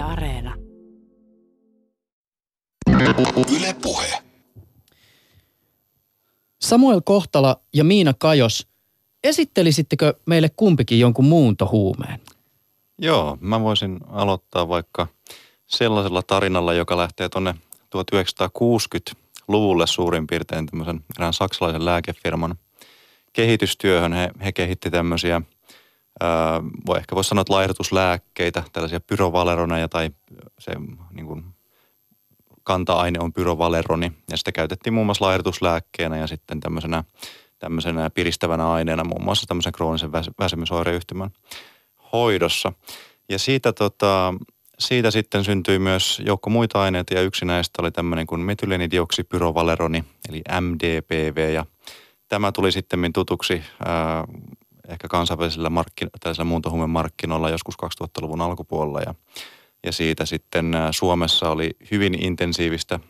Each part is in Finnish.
Yle Areena. Yle Puhe. Samuel Kohtala ja Miina Kajos, esittelisittekö meille kumpikin jonkun muuntohuumeen? Joo, mä voisin aloittaa vaikka sellaisella tarinalla, joka lähtee tuonne 1960-luvulle suurin piirtein tämmöisen erään saksalaisen lääkefirman kehitystyöhön. He, he kehitti tämmöisiä, voi ehkä voisi sanoa, että laihdutuslääkkeitä, tällaisia pyrovaleroneja tai se niin kuin, kanta-aine on pyrovaleroni ja sitä käytettiin muun muassa laihdutuslääkkeenä ja sitten tämmöisenä, tämmöisenä piristävänä aineena muun muassa tämmöisen kroonisen väs- väsymysoireyhtymän hoidossa. Ja siitä, tota, siitä sitten syntyi myös joukko muita aineita ja yksi näistä oli tämmöinen kuin metyleenidioksipyrovaleroni eli MDPV ja tämä tuli sitten tutuksi ää, ehkä kansainvälisillä markkin- tällaisilla muuntohuumemarkkinoilla joskus 2000-luvun alkupuolella. Ja ja siitä sitten Suomessa oli hyvin intensiivistä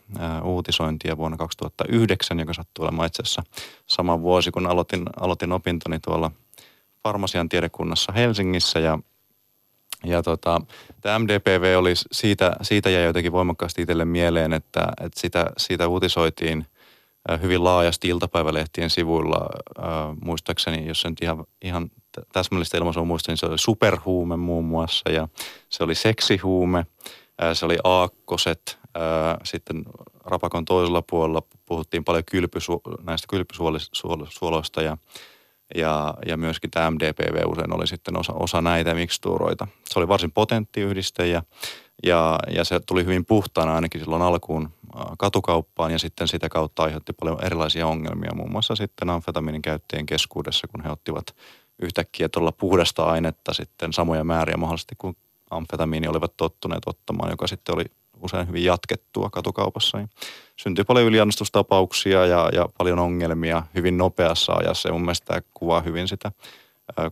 uutisointia vuonna 2009, joka sattui olemaan itse asiassa sama vuosi, kun aloitin, aloitin opintoni tuolla farmasian tiedekunnassa Helsingissä. Ja ja tota, tämä MDPV oli siitä, siitä jäi jotenkin voimakkaasti itselle mieleen, että, että sitä, siitä uutisoitiin hyvin laajasti iltapäivälehtien sivuilla. Äh, muistaakseni, jos en ihan, ihan täsmällistä ilmaisua muista, niin se oli superhuume muun muassa ja se oli seksihuume, äh, se oli aakkoset. Äh, sitten rapakon toisella puolella puhuttiin paljon kylpysu, näistä kylpysuoloista ja ja, ja myöskin tämä MDPV usein oli sitten osa, osa näitä mikstuuroita. Se oli varsin potentti yhdiste ja, ja, ja se tuli hyvin puhtaana ainakin silloin alkuun katukauppaan ja sitten sitä kautta aiheutti paljon erilaisia ongelmia, muun muassa sitten amfetamiinin käyttäjien keskuudessa, kun he ottivat yhtäkkiä tuolla puhdasta ainetta sitten samoja määriä mahdollisesti kuin amfetamiini olivat tottuneet ottamaan, joka sitten oli usein hyvin jatkettua katukaupassa. Niin syntyi paljon yliannostustapauksia ja, ja paljon ongelmia hyvin nopeassa ajassa ja mun mielestä tämä kuvaa hyvin sitä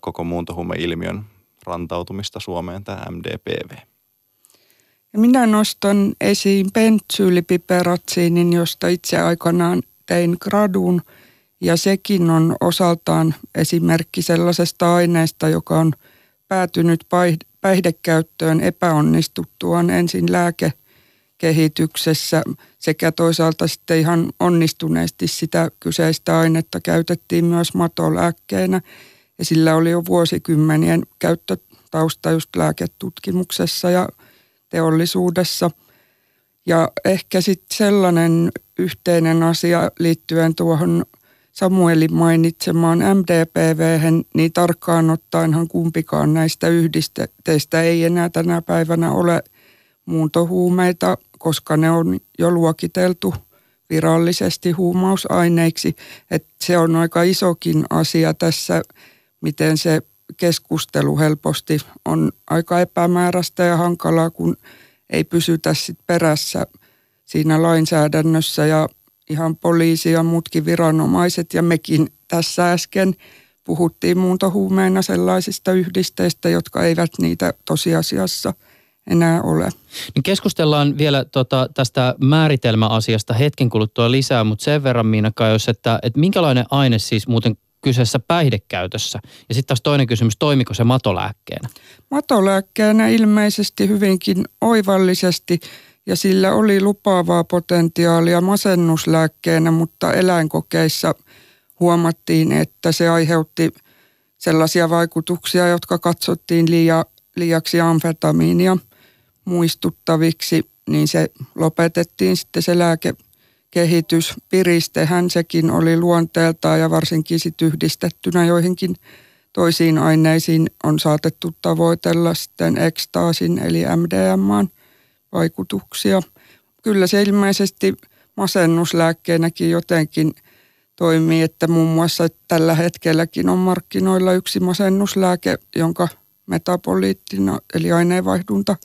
koko muuntohuumeilmiön rantautumista Suomeen, tämä MDPV. Minä nostan esiin pentsyylipiperotsiinin, josta itse aikanaan tein gradun. Ja sekin on osaltaan esimerkki sellaisesta aineesta, joka on päätynyt päihdekäyttöön epäonnistuttuaan ensin lääkekehityksessä sekä toisaalta sitten ihan onnistuneesti sitä kyseistä ainetta käytettiin myös matolääkkeenä. Ja sillä oli jo vuosikymmenien käyttötausta just lääketutkimuksessa ja teollisuudessa. Ja ehkä sitten sellainen yhteinen asia liittyen tuohon Samuelin mainitsemaan MDPV, niin tarkkaan ottaenhan kumpikaan näistä yhdisteistä ei enää tänä päivänä ole muuntohuumeita, koska ne on jo luokiteltu virallisesti huumausaineiksi. Et se on aika isokin asia tässä, miten se keskustelu helposti on aika epämääräistä ja hankalaa, kun ei pysytä sit perässä siinä lainsäädännössä ja ihan poliisi ja muutkin viranomaiset ja mekin tässä äsken puhuttiin muuntohuumeina sellaisista yhdisteistä, jotka eivät niitä tosiasiassa enää ole. Niin keskustellaan vielä tota, tästä määritelmäasiasta hetken kuluttua lisää, mutta sen verran Miina Kajos, että, että minkälainen aine siis muuten kyseessä päihdekäytössä? Ja sitten taas toinen kysymys, toimiko se matolääkkeenä? Matolääkkeenä ilmeisesti hyvinkin oivallisesti ja sillä oli lupaavaa potentiaalia masennuslääkkeenä, mutta eläinkokeissa huomattiin, että se aiheutti sellaisia vaikutuksia, jotka katsottiin liia, liiaksi amfetamiinia muistuttaviksi, niin se lopetettiin sitten se lääke kehitys. Piristehän sekin oli luonteeltaan ja varsinkin sit yhdistettynä joihinkin toisiin aineisiin on saatettu tavoitella sitten ekstaasin eli MDMAn vaikutuksia. Kyllä se ilmeisesti masennuslääkkeenäkin jotenkin toimii, että muun muassa tällä hetkelläkin on markkinoilla yksi masennuslääke, jonka metaboliittina eli aineenvaihdunta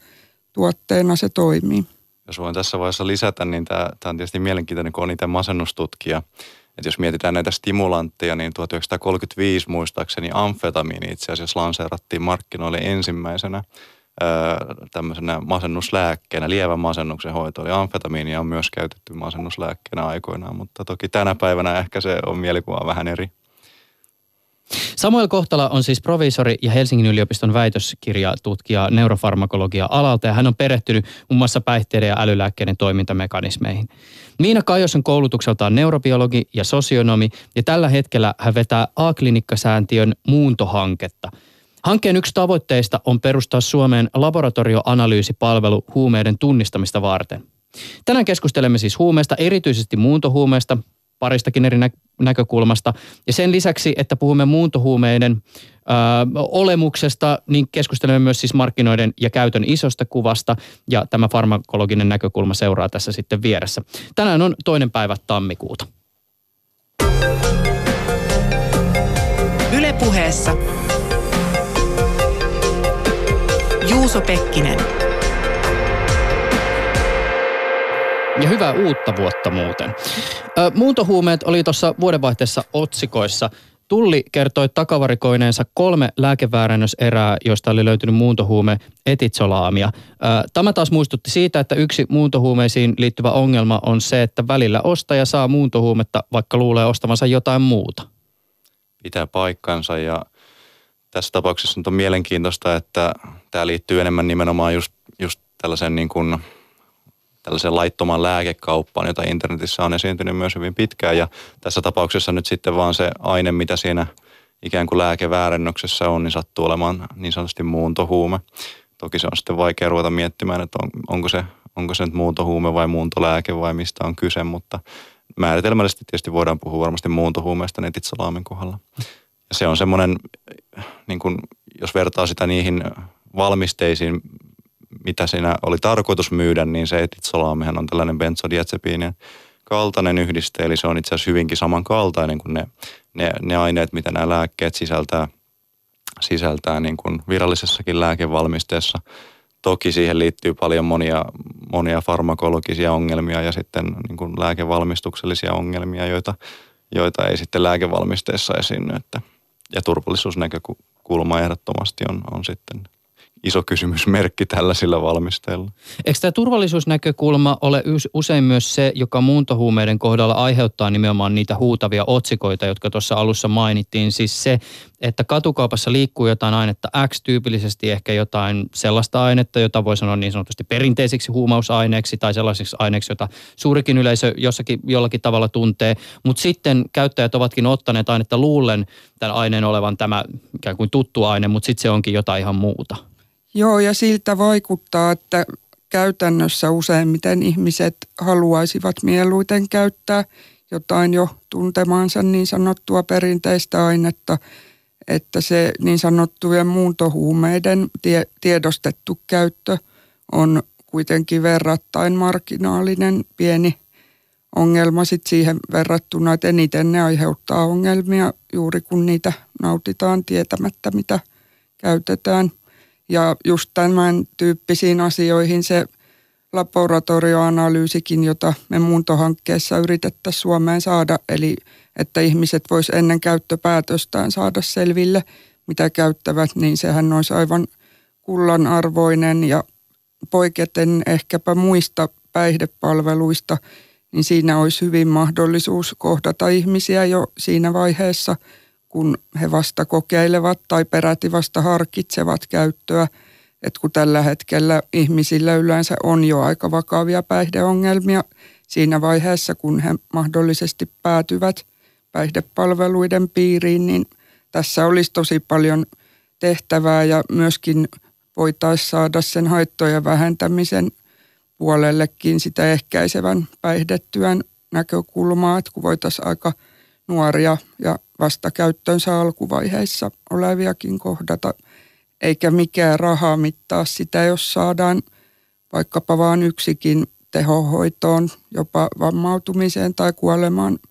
tuotteena se toimii jos voin tässä vaiheessa lisätä, niin tämä, tämä on tietysti mielenkiintoinen, kun on itse masennustutkija. Että jos mietitään näitä stimulantteja, niin 1935 muistaakseni amfetamiini itse asiassa lanseerattiin markkinoille ensimmäisenä tämmöisenä masennuslääkkeenä, lievän masennuksen hoito. Eli amfetamiinia on myös käytetty masennuslääkkeenä aikoinaan, mutta toki tänä päivänä ehkä se on mielikuva vähän eri. Samuel Kohtala on siis proviisori ja Helsingin yliopiston väitöskirjatutkija neurofarmakologia alalta ja hän on perehtynyt muun muassa päihteiden ja älylääkkeiden toimintamekanismeihin. Miina Kajos on koulutukseltaan neurobiologi ja sosionomi ja tällä hetkellä hän vetää A-klinikkasääntiön muuntohanketta. Hankkeen yksi tavoitteista on perustaa Suomeen laboratorioanalyysipalvelu huumeiden tunnistamista varten. Tänään keskustelemme siis huumeista, erityisesti muuntohuumeista, paristakin eri nä- näkökulmasta. Ja sen lisäksi, että puhumme muuntohuumeiden ö, olemuksesta, niin keskustelemme myös siis markkinoiden ja käytön isosta kuvasta. Ja tämä farmakologinen näkökulma seuraa tässä sitten vieressä. Tänään on toinen päivä tammikuuta. Ylepuheessa Juuso Pekkinen. Ja hyvää uutta vuotta muuten. Ö, muuntohuumeet oli tuossa vuodenvaihteessa otsikoissa. Tulli kertoi takavarikoineensa kolme lääkeväärennöserää, joista oli löytynyt muuntohuume etitsolaamia. Tämä taas muistutti siitä, että yksi muuntohuumeisiin liittyvä ongelma on se, että välillä ostaja saa muuntohuumetta, vaikka luulee ostavansa jotain muuta. pitää paikkansa ja tässä tapauksessa nyt on mielenkiintoista, että tämä liittyy enemmän nimenomaan just, just tällaisen niin kuin, tällaisen laittoman lääkekauppaan, jota internetissä on esiintynyt myös hyvin pitkään ja tässä tapauksessa nyt sitten vaan se aine, mitä siinä ikään kuin lääkeväärennöksessä on, niin sattuu olemaan niin sanotusti muuntohuume. Toki se on sitten vaikea ruveta miettimään, että on, onko, se, onko se nyt muuntohuume vai muuntolääke vai mistä on kyse, mutta määritelmällisesti tietysti voidaan puhua varmasti muuntohuumeesta netitsalaamin kohdalla. Ja se on semmoinen, niin jos vertaa sitä niihin valmisteisiin, mitä siinä oli tarkoitus myydä, niin se etitsolaamihan on tällainen benzodiazepiinien kaltainen yhdiste, eli se on itse asiassa hyvinkin samankaltainen kuin ne, ne, ne aineet, mitä nämä lääkkeet sisältää, sisältää niin kuin virallisessakin lääkevalmisteessa. Toki siihen liittyy paljon monia, monia farmakologisia ongelmia ja sitten niin kuin lääkevalmistuksellisia ongelmia, joita, joita ei sitten lääkevalmisteessa esiinny. Että, ja turvallisuusnäkökulma ehdottomasti on, on sitten iso kysymysmerkki tällaisilla valmisteilla. Eikö tämä turvallisuusnäkökulma ole usein myös se, joka muuntohuumeiden kohdalla aiheuttaa nimenomaan niitä huutavia otsikoita, jotka tuossa alussa mainittiin? Siis se, että katukaupassa liikkuu jotain ainetta X, tyypillisesti ehkä jotain sellaista ainetta, jota voi sanoa niin sanotusti perinteisiksi huumausaineeksi tai sellaisiksi aineiksi, jota suurikin yleisö jossakin jollakin tavalla tuntee. Mutta sitten käyttäjät ovatkin ottaneet ainetta luullen tämän aineen olevan tämä ikään kuin tuttu aine, mutta sitten se onkin jotain ihan muuta. Joo, ja siltä vaikuttaa, että käytännössä useimmiten ihmiset haluaisivat mieluiten käyttää jotain jo tuntemaansa niin sanottua perinteistä ainetta, että se niin sanottujen muuntohuumeiden tie, tiedostettu käyttö on kuitenkin verrattain marginaalinen pieni ongelma sit siihen verrattuna, että eniten ne aiheuttaa ongelmia juuri kun niitä nautitaan tietämättä, mitä käytetään – ja just tämän tyyppisiin asioihin se laboratorioanalyysikin, jota me muuntohankkeessa yritettäisiin Suomeen saada, eli että ihmiset vois ennen käyttöpäätöstään saada selville, mitä käyttävät, niin sehän olisi aivan kullanarvoinen. Ja poiketen ehkäpä muista päihdepalveluista, niin siinä olisi hyvin mahdollisuus kohdata ihmisiä jo siinä vaiheessa – kun he vasta kokeilevat tai peräti vasta harkitsevat käyttöä. Että kun tällä hetkellä ihmisillä yleensä on jo aika vakavia päihdeongelmia siinä vaiheessa, kun he mahdollisesti päätyvät päihdepalveluiden piiriin, niin tässä olisi tosi paljon tehtävää ja myöskin voitaisiin saada sen haittojen vähentämisen puolellekin sitä ehkäisevän päihdetyön näkökulmaa, että kun voitaisiin aika nuoria ja vasta käyttöönsä alkuvaiheissa oleviakin kohdata, eikä mikään raha mittaa sitä, jos saadaan vaikkapa vain yksikin tehohoitoon, jopa vammautumiseen tai kuolemaan –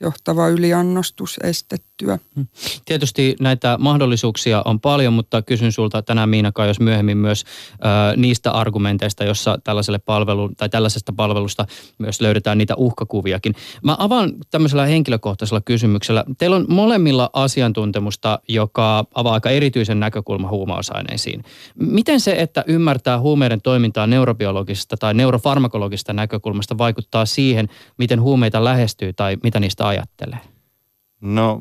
johtava yliannostus estettyä. Hmm. Tietysti näitä mahdollisuuksia on paljon, mutta kysyn sulta tänään Miina jos myöhemmin myös ö, niistä argumenteista, jossa tällaiselle palvelu, tai tällaisesta palvelusta myös löydetään niitä uhkakuviakin. Mä avaan tämmöisellä henkilökohtaisella kysymyksellä. Teillä on molemmilla asiantuntemusta, joka avaa aika erityisen näkökulma huumausaineisiin. Miten se, että ymmärtää huumeiden toimintaa neurobiologisesta tai neurofarmakologisesta näkökulmasta vaikuttaa siihen, miten huumeita lähestyy tai mitä niistä ajattelee? No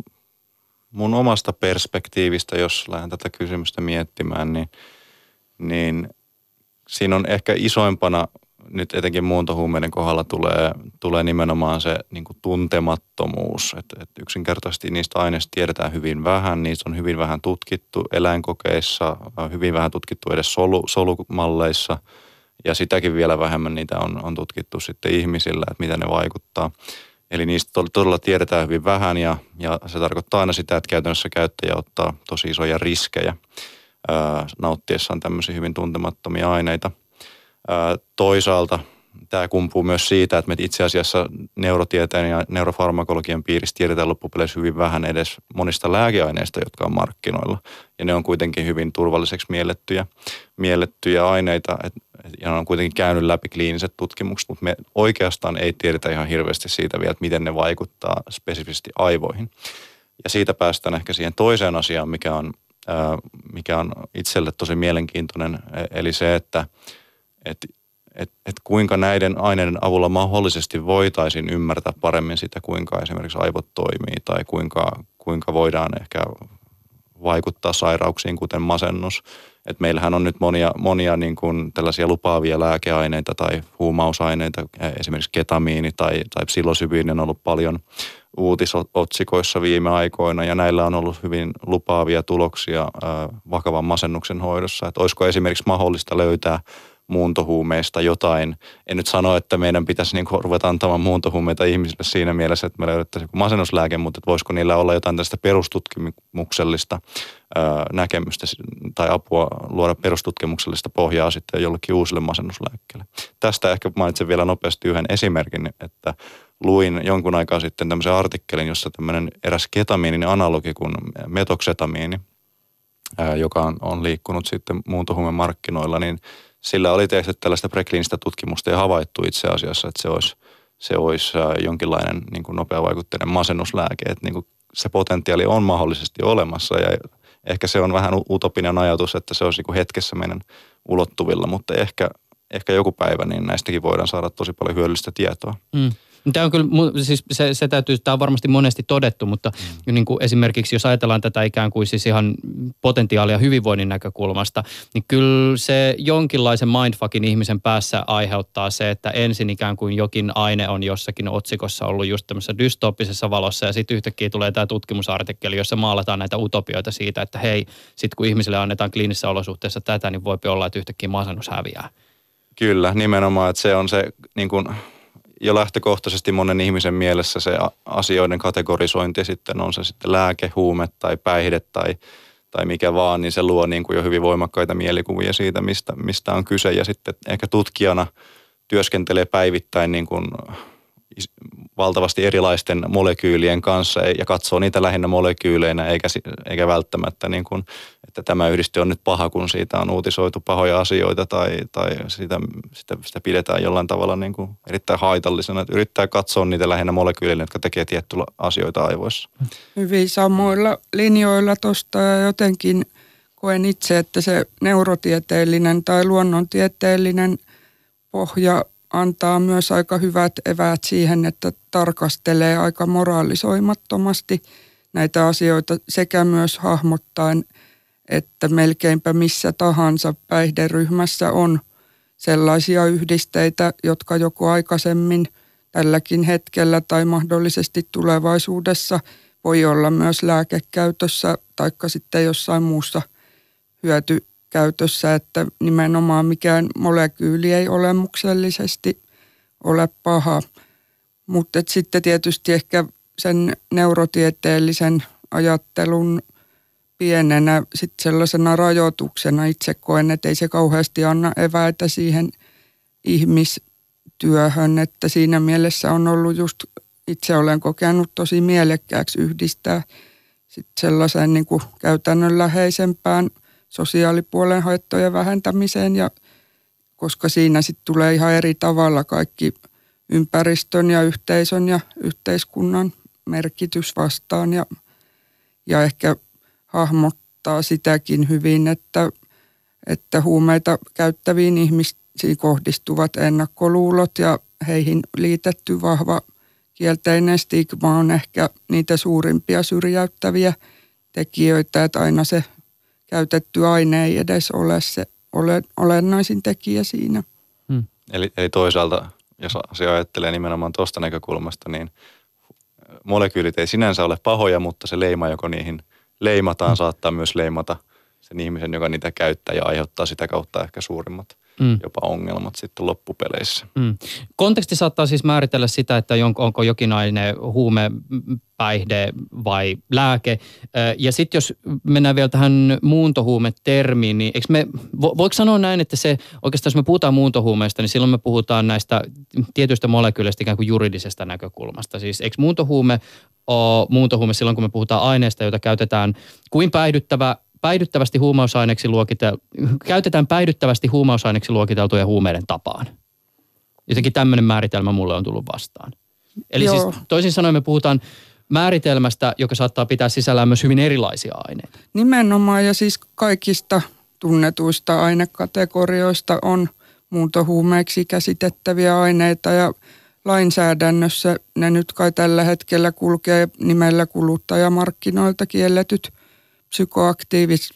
mun omasta perspektiivistä, jos lähden tätä kysymystä miettimään, niin, niin siinä on ehkä isoimpana nyt etenkin muuntohuumeiden kohdalla tulee, tulee nimenomaan se niin kuin tuntemattomuus. Et, et yksinkertaisesti niistä aineista tiedetään hyvin vähän, niistä on hyvin vähän tutkittu eläinkokeissa, hyvin vähän tutkittu edes solu, solumalleissa ja sitäkin vielä vähemmän niitä on, on tutkittu sitten ihmisillä, että miten ne vaikuttaa. Eli niistä todella tiedetään hyvin vähän ja, ja se tarkoittaa aina sitä, että käytännössä käyttäjä ottaa tosi isoja riskejä nauttiessaan tämmöisiä hyvin tuntemattomia aineita – Toisaalta tämä kumpuu myös siitä, että me itse asiassa neurotieteen ja neurofarmakologian piirissä tiedetään loppupeleissä hyvin vähän edes monista lääkeaineista, jotka on markkinoilla. Ja ne on kuitenkin hyvin turvalliseksi miellettyjä, miellettyjä aineita, et, ja ne on kuitenkin käynyt läpi kliiniset tutkimukset, mutta me oikeastaan ei tiedetä ihan hirveästi siitä vielä, että miten ne vaikuttaa spesifisesti aivoihin. Ja siitä päästään ehkä siihen toiseen asiaan, mikä on, mikä on itselle tosi mielenkiintoinen, e, eli se, että että et, et kuinka näiden aineiden avulla mahdollisesti voitaisiin ymmärtää paremmin sitä, kuinka esimerkiksi aivot toimii tai kuinka, kuinka voidaan ehkä vaikuttaa sairauksiin, kuten masennus. Et meillähän on nyt monia, monia niin kuin tällaisia lupaavia lääkeaineita tai huumausaineita, esimerkiksi ketamiini tai, tai psilosybiini on ollut paljon uutisotsikoissa viime aikoina ja näillä on ollut hyvin lupaavia tuloksia äh, vakavan masennuksen hoidossa. Et olisiko esimerkiksi mahdollista löytää muuntohuumeista jotain. En nyt sano, että meidän pitäisi niin kuin ruveta antamaan muuntohuumeita ihmisille siinä mielessä, että me löydettäisiin masennuslääke, mutta että voisiko niillä olla jotain tästä perustutkimuksellista näkemystä tai apua luoda perustutkimuksellista pohjaa sitten jollekin uusille masennuslääkkeelle. Tästä ehkä mainitsen vielä nopeasti yhden esimerkin, että luin jonkun aikaa sitten tämmöisen artikkelin, jossa tämmöinen eräs ketamiinin analogi kuin metoksetamiini, joka on, on liikkunut sitten muuntohuumemarkkinoilla, niin sillä oli tehty tällaista prekliinistä tutkimusta ja havaittu itse asiassa, että se olisi, se olisi jonkinlainen niin kuin nopeavaikutteinen masennuslääke, että niin kuin se potentiaali on mahdollisesti olemassa ja ehkä se on vähän utopinen ajatus, että se olisi niin kuin hetkessä meidän ulottuvilla, mutta ehkä, ehkä joku päivä niin näistäkin voidaan saada tosi paljon hyödyllistä tietoa. Mm. Tämä on kyllä, siis se, se täytyy, tämä on varmasti monesti todettu, mutta mm. niin kuin esimerkiksi jos ajatellaan tätä ikään kuin siis ihan potentiaalia hyvinvoinnin näkökulmasta, niin kyllä se jonkinlaisen mindfuckin ihmisen päässä aiheuttaa se, että ensin ikään kuin jokin aine on jossakin otsikossa ollut just tämmöisessä dystooppisessa valossa ja sitten yhtäkkiä tulee tämä tutkimusartikkeli, jossa maalataan näitä utopioita siitä, että hei, sitten kun ihmisille annetaan kliinisissä olosuhteissa tätä, niin voi olla, että yhtäkkiä masennus häviää. Kyllä, nimenomaan, että se on se niin kuin jo lähtökohtaisesti monen ihmisen mielessä se asioiden kategorisointi sitten on se sitten lääke, huume tai päihde tai, tai mikä vaan, niin se luo niin kuin jo hyvin voimakkaita mielikuvia siitä, mistä, mistä on kyse. Ja sitten ehkä tutkijana työskentelee päivittäin niin kuin valtavasti erilaisten molekyylien kanssa ja katsoo niitä lähinnä molekyyleinä eikä, eikä välttämättä niin kuin, että tämä yhdiste on nyt paha, kun siitä on uutisoitu pahoja asioita tai, tai sitä, sitä, sitä pidetään jollain tavalla niin kuin erittäin haitallisena. Että yrittää katsoa niitä lähinnä molekyyleinä, jotka tekee tiettyjä asioita aivoissa. Hyvin samoilla linjoilla tuosta jotenkin koen itse, että se neurotieteellinen tai luonnontieteellinen pohja antaa myös aika hyvät eväät siihen, että tarkastelee aika moraalisoimattomasti näitä asioita sekä myös hahmottaen, että melkeinpä missä tahansa päihderyhmässä on sellaisia yhdisteitä, jotka joku aikaisemmin tälläkin hetkellä tai mahdollisesti tulevaisuudessa voi olla myös lääkekäytössä tai sitten jossain muussa hyöty käytössä, että nimenomaan mikään molekyyli ei olemuksellisesti ole paha. Mutta sitten tietysti ehkä sen neurotieteellisen ajattelun pienenä sitten sellaisena rajoituksena itse koen, että ei se kauheasti anna eväitä siihen ihmistyöhön, että siinä mielessä on ollut just, itse olen kokenut tosi mielekkääksi yhdistää sitten sellaisen niin kuin käytännönläheisempään – sosiaalipuolen haittojen vähentämiseen ja koska siinä sitten tulee ihan eri tavalla kaikki ympäristön ja yhteisön ja yhteiskunnan merkitys vastaan ja, ja ehkä hahmottaa sitäkin hyvin, että, että huumeita käyttäviin ihmisiin kohdistuvat ennakkoluulot ja heihin liitetty vahva kielteinen stigma on ehkä niitä suurimpia syrjäyttäviä tekijöitä, että aina se käytetty aine ei edes ole se ole, olennaisin tekijä siinä. Eli, eli toisaalta, jos se ajattelee nimenomaan tuosta näkökulmasta, niin molekyylit ei sinänsä ole pahoja, mutta se leima, joka niihin leimataan, saattaa myös leimata sen ihmisen, joka niitä käyttää ja aiheuttaa sitä kautta ehkä suurimmat mm. jopa ongelmat sitten loppupeleissä. Mm. Konteksti saattaa siis määritellä sitä, että onko jokin aine huume, päihde vai lääke. Ja sitten jos mennään vielä tähän muuntohuumetermiin, niin eikö me, voiko sanoa näin, että se oikeastaan jos me puhutaan muuntohuumeista, niin silloin me puhutaan näistä tietyistä molekyyleistä ikään kuin juridisesta näkökulmasta. Siis eikö muuntohuume ole muuntohuume silloin, kun me puhutaan aineesta, jota käytetään kuin päihdyttävä päihdyttävästi huumausaineeksi luokitel, käytetään päihdyttävästi huumausaineeksi luokiteltuja huumeiden tapaan. Jotenkin tämmöinen määritelmä mulle on tullut vastaan. Eli siis Joo. siis toisin sanoen me puhutaan määritelmästä, joka saattaa pitää sisällään myös hyvin erilaisia aineita. Nimenomaan ja siis kaikista tunnetuista ainekategorioista on muuntohuumeiksi käsitettäviä aineita ja lainsäädännössä ne nyt kai tällä hetkellä kulkee nimellä kuluttajamarkkinoilta kielletyt psykoaktiivis,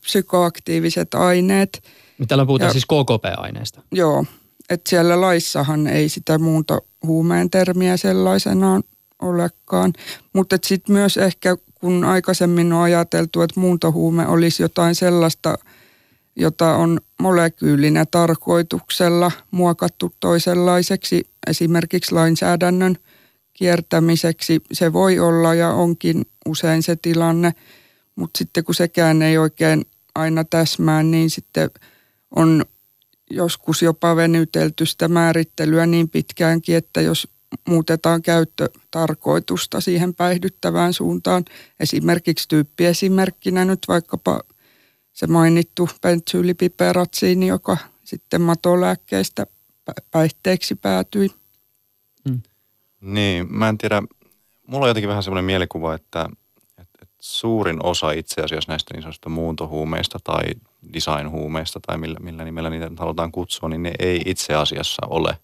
psykoaktiiviset aineet. Täällä puhutaan ja, siis KKP-aineista. Joo, että siellä laissahan ei sitä muuntohuumeen termiä sellaisenaan olekaan. Mutta sitten myös ehkä kun aikaisemmin on ajateltu, että muuntohuume olisi jotain sellaista, jota on molekyylinä tarkoituksella muokattu toisenlaiseksi, esimerkiksi lainsäädännön kiertämiseksi. Se voi olla ja onkin usein se tilanne, mutta sitten kun sekään ei oikein aina täsmää, niin sitten on joskus jopa venytelty sitä määrittelyä niin pitkäänkin, että jos muutetaan käyttötarkoitusta siihen päihdyttävään suuntaan, esimerkiksi tyyppiesimerkkinä nyt vaikkapa se mainittu pentsyylipiperatsiini, joka sitten matolääkkeistä päihteeksi päätyi. Niin, mä en tiedä, mulla on jotenkin vähän semmoinen mielikuva, että, että, että suurin osa itse asiassa näistä niin sanotusta muuntohuumeista tai designhuumeista tai millä, millä nimellä niitä nyt halutaan kutsua, niin ne ei itse asiassa ole,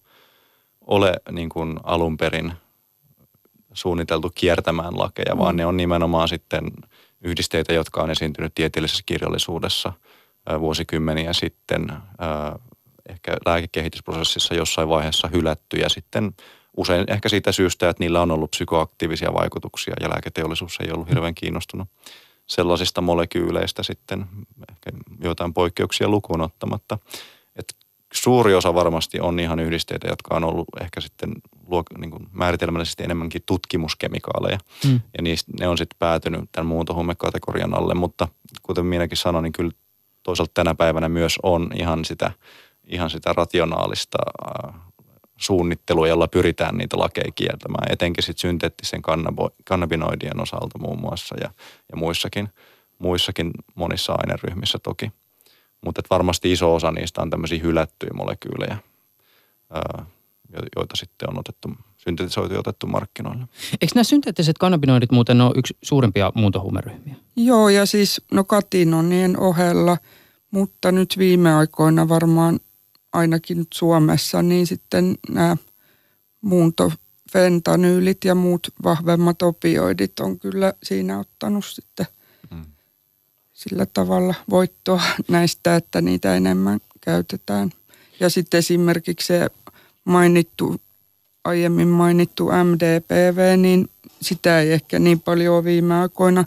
ole niin kuin alun perin suunniteltu kiertämään lakeja, vaan ne on nimenomaan sitten yhdisteitä, jotka on esiintynyt tieteellisessä kirjallisuudessa vuosikymmeniä sitten, ehkä lääkekehitysprosessissa jossain vaiheessa hylätty ja sitten Usein ehkä siitä syystä, että niillä on ollut psykoaktiivisia vaikutuksia ja lääketeollisuus ei ollut hirveän kiinnostunut sellaisista molekyyleistä sitten, ehkä joitain poikkeuksia lukuun ottamatta. Et suuri osa varmasti on ihan yhdisteitä, jotka on ollut ehkä sitten luo, niin kuin määritelmällisesti enemmänkin tutkimuskemikaaleja. Mm. Ja niistä, ne on sitten päätynyt tämän muuntohuumekategorian alle, mutta kuten minäkin sanoin, niin kyllä toisaalta tänä päivänä myös on ihan sitä, ihan sitä rationaalista suunnittelua, jolla pyritään niitä lakeja kieltämään, etenkin sitten synteettisen kannabo, kannabinoidien osalta muun muassa ja, ja muissakin, muissakin monissa aineryhmissä toki. Mutta varmasti iso osa niistä on tämmöisiä hylättyjä molekyylejä, joita sitten on otettu, syntetisoitu ja otettu markkinoille. Eikö nämä synteettiset kannabinoidit muuten ole yksi suurimpia muuntohuumeryhmiä? Joo, ja siis no katinonien ohella, mutta nyt viime aikoina varmaan ainakin nyt Suomessa, niin sitten nämä muuntofentanyylit ja muut vahvemmat opioidit on kyllä siinä ottanut sitten mm. sillä tavalla voittoa näistä, että niitä enemmän käytetään. Ja sitten esimerkiksi se mainittu, aiemmin mainittu MDPV, niin sitä ei ehkä niin paljon ole viime aikoina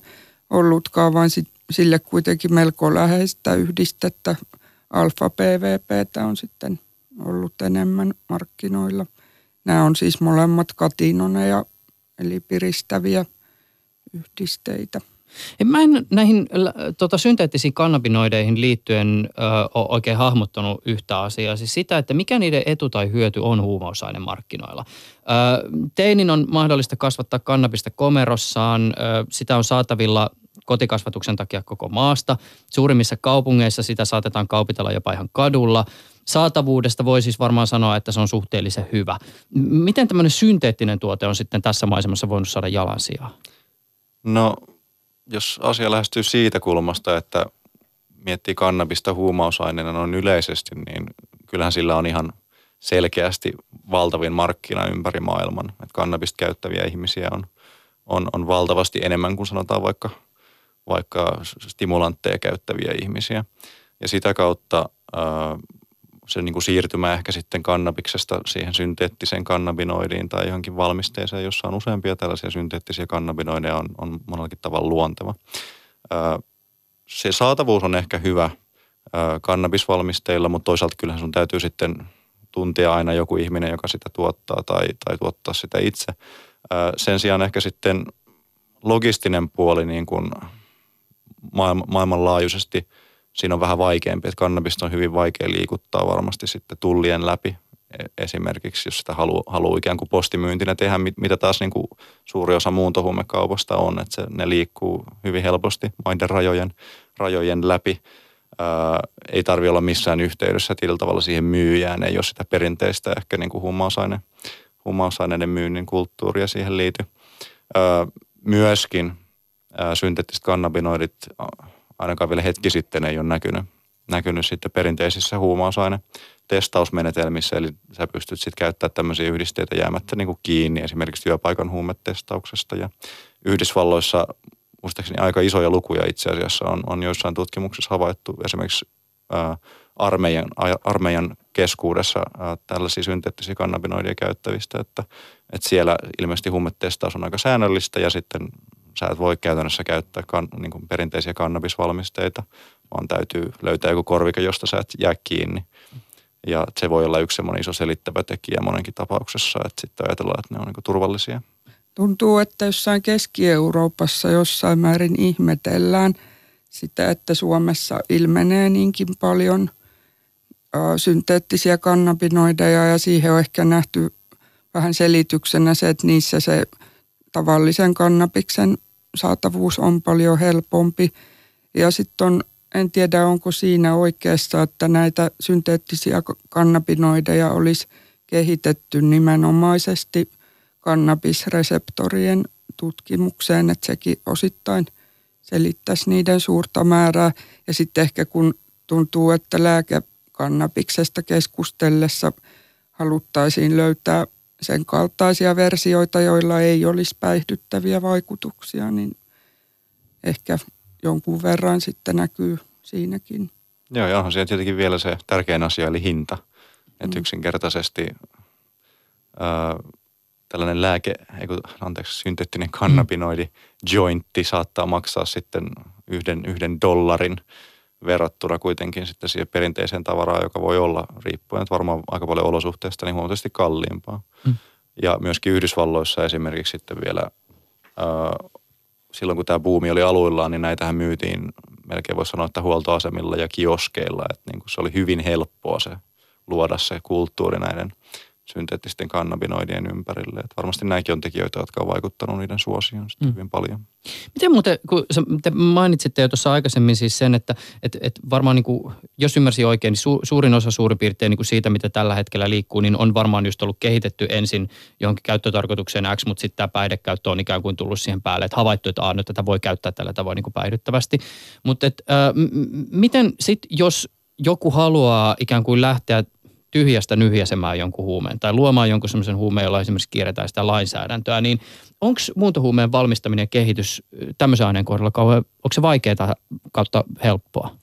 ollutkaan, vaan sit, sille kuitenkin melko läheistä yhdistettä alfa-PVP on sitten ollut enemmän markkinoilla. Nämä on siis molemmat katinoneja, eli piristäviä yhdisteitä. Mä en näihin tota, synteettisiin kannabinoideihin liittyen ö, ole oikein hahmottanut yhtä asiaa. Siis sitä, että mikä niiden etu tai hyöty on huumausainemarkkinoilla. Ö, teinin on mahdollista kasvattaa kannabista komerossaan. Ö, sitä on saatavilla kotikasvatuksen takia koko maasta. Suurimmissa kaupungeissa sitä saatetaan kaupitella jopa ihan kadulla. Saatavuudesta voi siis varmaan sanoa, että se on suhteellisen hyvä. Miten tämmöinen synteettinen tuote on sitten tässä maisemassa voinut saada jalansijaa? No, jos asia lähestyy siitä kulmasta, että miettii kannabista huumausaineena noin yleisesti, niin kyllähän sillä on ihan selkeästi valtavin markkina ympäri maailman. Että kannabista käyttäviä ihmisiä on on, on valtavasti enemmän kuin sanotaan vaikka, vaikka stimulantteja käyttäviä ihmisiä. Ja sitä kautta se niin kuin siirtymä ehkä sitten kannabiksesta siihen synteettiseen kannabinoidiin tai johonkin valmisteeseen, jossa on useampia tällaisia synteettisiä kannabinoideja, on, on monellakin tavalla luonteva. Se saatavuus on ehkä hyvä kannabisvalmisteilla, mutta toisaalta kyllähän sun täytyy sitten tuntea aina joku ihminen, joka sitä tuottaa tai, tai tuottaa sitä itse. Sen sijaan ehkä sitten logistinen puoli niin kuin maailmanlaajuisesti – siinä on vähän vaikeampi, että kannabista on hyvin vaikea liikuttaa varmasti sitten tullien läpi e, esimerkiksi, jos sitä haluaa, haluaa ikään kuin postimyyntinä tehdä, mitä taas niin kuin suuri osa muuntohuumekaupasta on, että se, ne liikkuu hyvin helposti maiden rajojen, rajojen läpi. Ää, ei tarvi olla missään yhteydessä tällä tavalla siihen myyjään, ei ole sitä perinteistä ehkä niin kuin huumausaine, huumausaineiden myynnin kulttuuria siihen liity. Ää, myöskin synteettiset kannabinoidit ainakaan vielä hetki sitten ei ole näkynyt, näkynyt sitten perinteisissä huumausaine testausmenetelmissä, eli sä pystyt sitten käyttämään tämmöisiä yhdisteitä jäämättä niin kuin kiinni esimerkiksi työpaikan huumetestauksesta. Ja Yhdysvalloissa muistaakseni aika isoja lukuja itse asiassa on, on joissain tutkimuksissa havaittu. Esimerkiksi ää, armeijan, armeijan keskuudessa ää, tällaisia synteettisiä kannabinoidia käyttävistä, että, että siellä ilmeisesti huumetestaus on aika säännöllistä ja sitten sä et voi käytännössä käyttää kan, niin kuin perinteisiä kannabisvalmisteita, vaan täytyy löytää joku korvike, josta sä et jää kiinni. Ja se voi olla yksi iso selittävä tekijä monenkin tapauksessa, että sitten ajatellaan, että ne on niin turvallisia. Tuntuu, että jossain Keski-Euroopassa jossain määrin ihmetellään sitä, että Suomessa ilmenee niinkin paljon synteettisiä kannabinoideja ja siihen on ehkä nähty vähän selityksenä se, että niissä se tavallisen kannabiksen saatavuus on paljon helpompi. Ja sitten on, en tiedä onko siinä oikeassa, että näitä synteettisiä kannabinoideja olisi kehitetty nimenomaisesti kannabisreseptorien tutkimukseen, että sekin osittain selittäisi niiden suurta määrää. Ja sitten ehkä kun tuntuu, että lääkekannabiksesta keskustellessa haluttaisiin löytää sen kaltaisia versioita, joilla ei olisi päihdyttäviä vaikutuksia, niin ehkä jonkun verran sitten näkyy siinäkin. Joo, ja onhan siellä tietenkin vielä se tärkein asia, eli hinta. Että mm. yksinkertaisesti ää, tällainen lääke, ei kun, anteeksi, synteettinen kannabinoidi, jointti saattaa maksaa sitten yhden, yhden dollarin verrattuna kuitenkin sitten siihen perinteiseen tavaraan, joka voi olla riippuen varmaan aika paljon olosuhteista, niin huomattavasti kalliimpaa. Mm. Ja myöskin Yhdysvalloissa esimerkiksi sitten vielä ää, silloin kun tämä buumi oli aluillaan, niin näitähän myytiin melkein voisi sanoa, että huoltoasemilla ja kioskeilla, että niin kuin se oli hyvin helppoa se luoda se kulttuuri näiden synteettisten kannabinoidien ympärille. Että varmasti nämäkin on tekijöitä, jotka on vaikuttanut niiden suosioon mm. hyvin paljon. Miten muuten, kun te mainitsitte jo tuossa aikaisemmin siis sen, että et, et varmaan niin kuin, jos ymmärsin oikein, niin su, suurin osa suurin piirtein niin kuin siitä, mitä tällä hetkellä liikkuu, niin on varmaan just ollut kehitetty ensin johonkin käyttötarkoitukseen X, mutta sitten tämä päihdekäyttö on ikään kuin tullut siihen päälle, että havaittu, että aah, nyt tätä voi käyttää tällä tavoin niin kuin päihdyttävästi. Mutta äh, m- miten sitten, jos joku haluaa ikään kuin lähteä tyhjästä nyhjäsemään jonkun huumeen tai luomaan jonkun sellaisen huumeen, jolla esimerkiksi kierretään sitä lainsäädäntöä, niin onko muuntohuumeen valmistaminen ja kehitys tämmöisen aineen kohdalla kauhean, onko se vaikeaa kautta helppoa?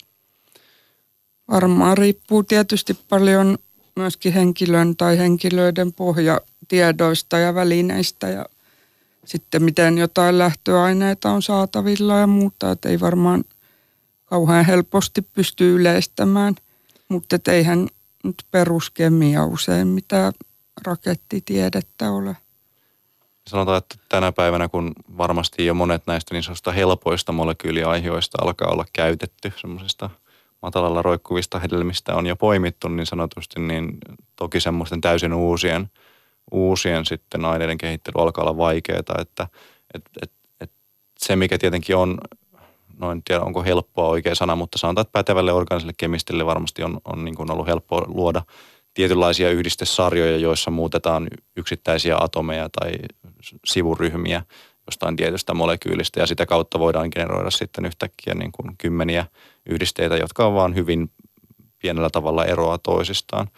Varmaan riippuu tietysti paljon myöskin henkilön tai henkilöiden pohjatiedoista ja välineistä ja sitten miten jotain lähtöaineita on saatavilla ja muuta, että ei varmaan kauhean helposti pysty yleistämään, mutta eihän nyt peruskemia usein mitä rakettitiedettä ole. Sanotaan, että tänä päivänä, kun varmasti jo monet näistä niin sanotusta helpoista molekyyliaiheista alkaa olla käytetty, semmoisista matalalla roikkuvista hedelmistä on jo poimittu niin sanotusti, niin toki semmoisten täysin uusien, uusien sitten aineiden kehittely alkaa olla vaikeaa, että et, et, et se mikä tietenkin on no en tiedä onko helppoa oikea sana, mutta sanotaan, että pätevälle organiselle kemistille varmasti on, on niin kuin ollut helppoa luoda tietynlaisia yhdistesarjoja, joissa muutetaan yksittäisiä atomeja tai sivuryhmiä jostain tietystä molekyylistä ja sitä kautta voidaan generoida sitten yhtäkkiä niin kuin kymmeniä yhdisteitä, jotka on vaan hyvin pienellä tavalla eroa toisistaan.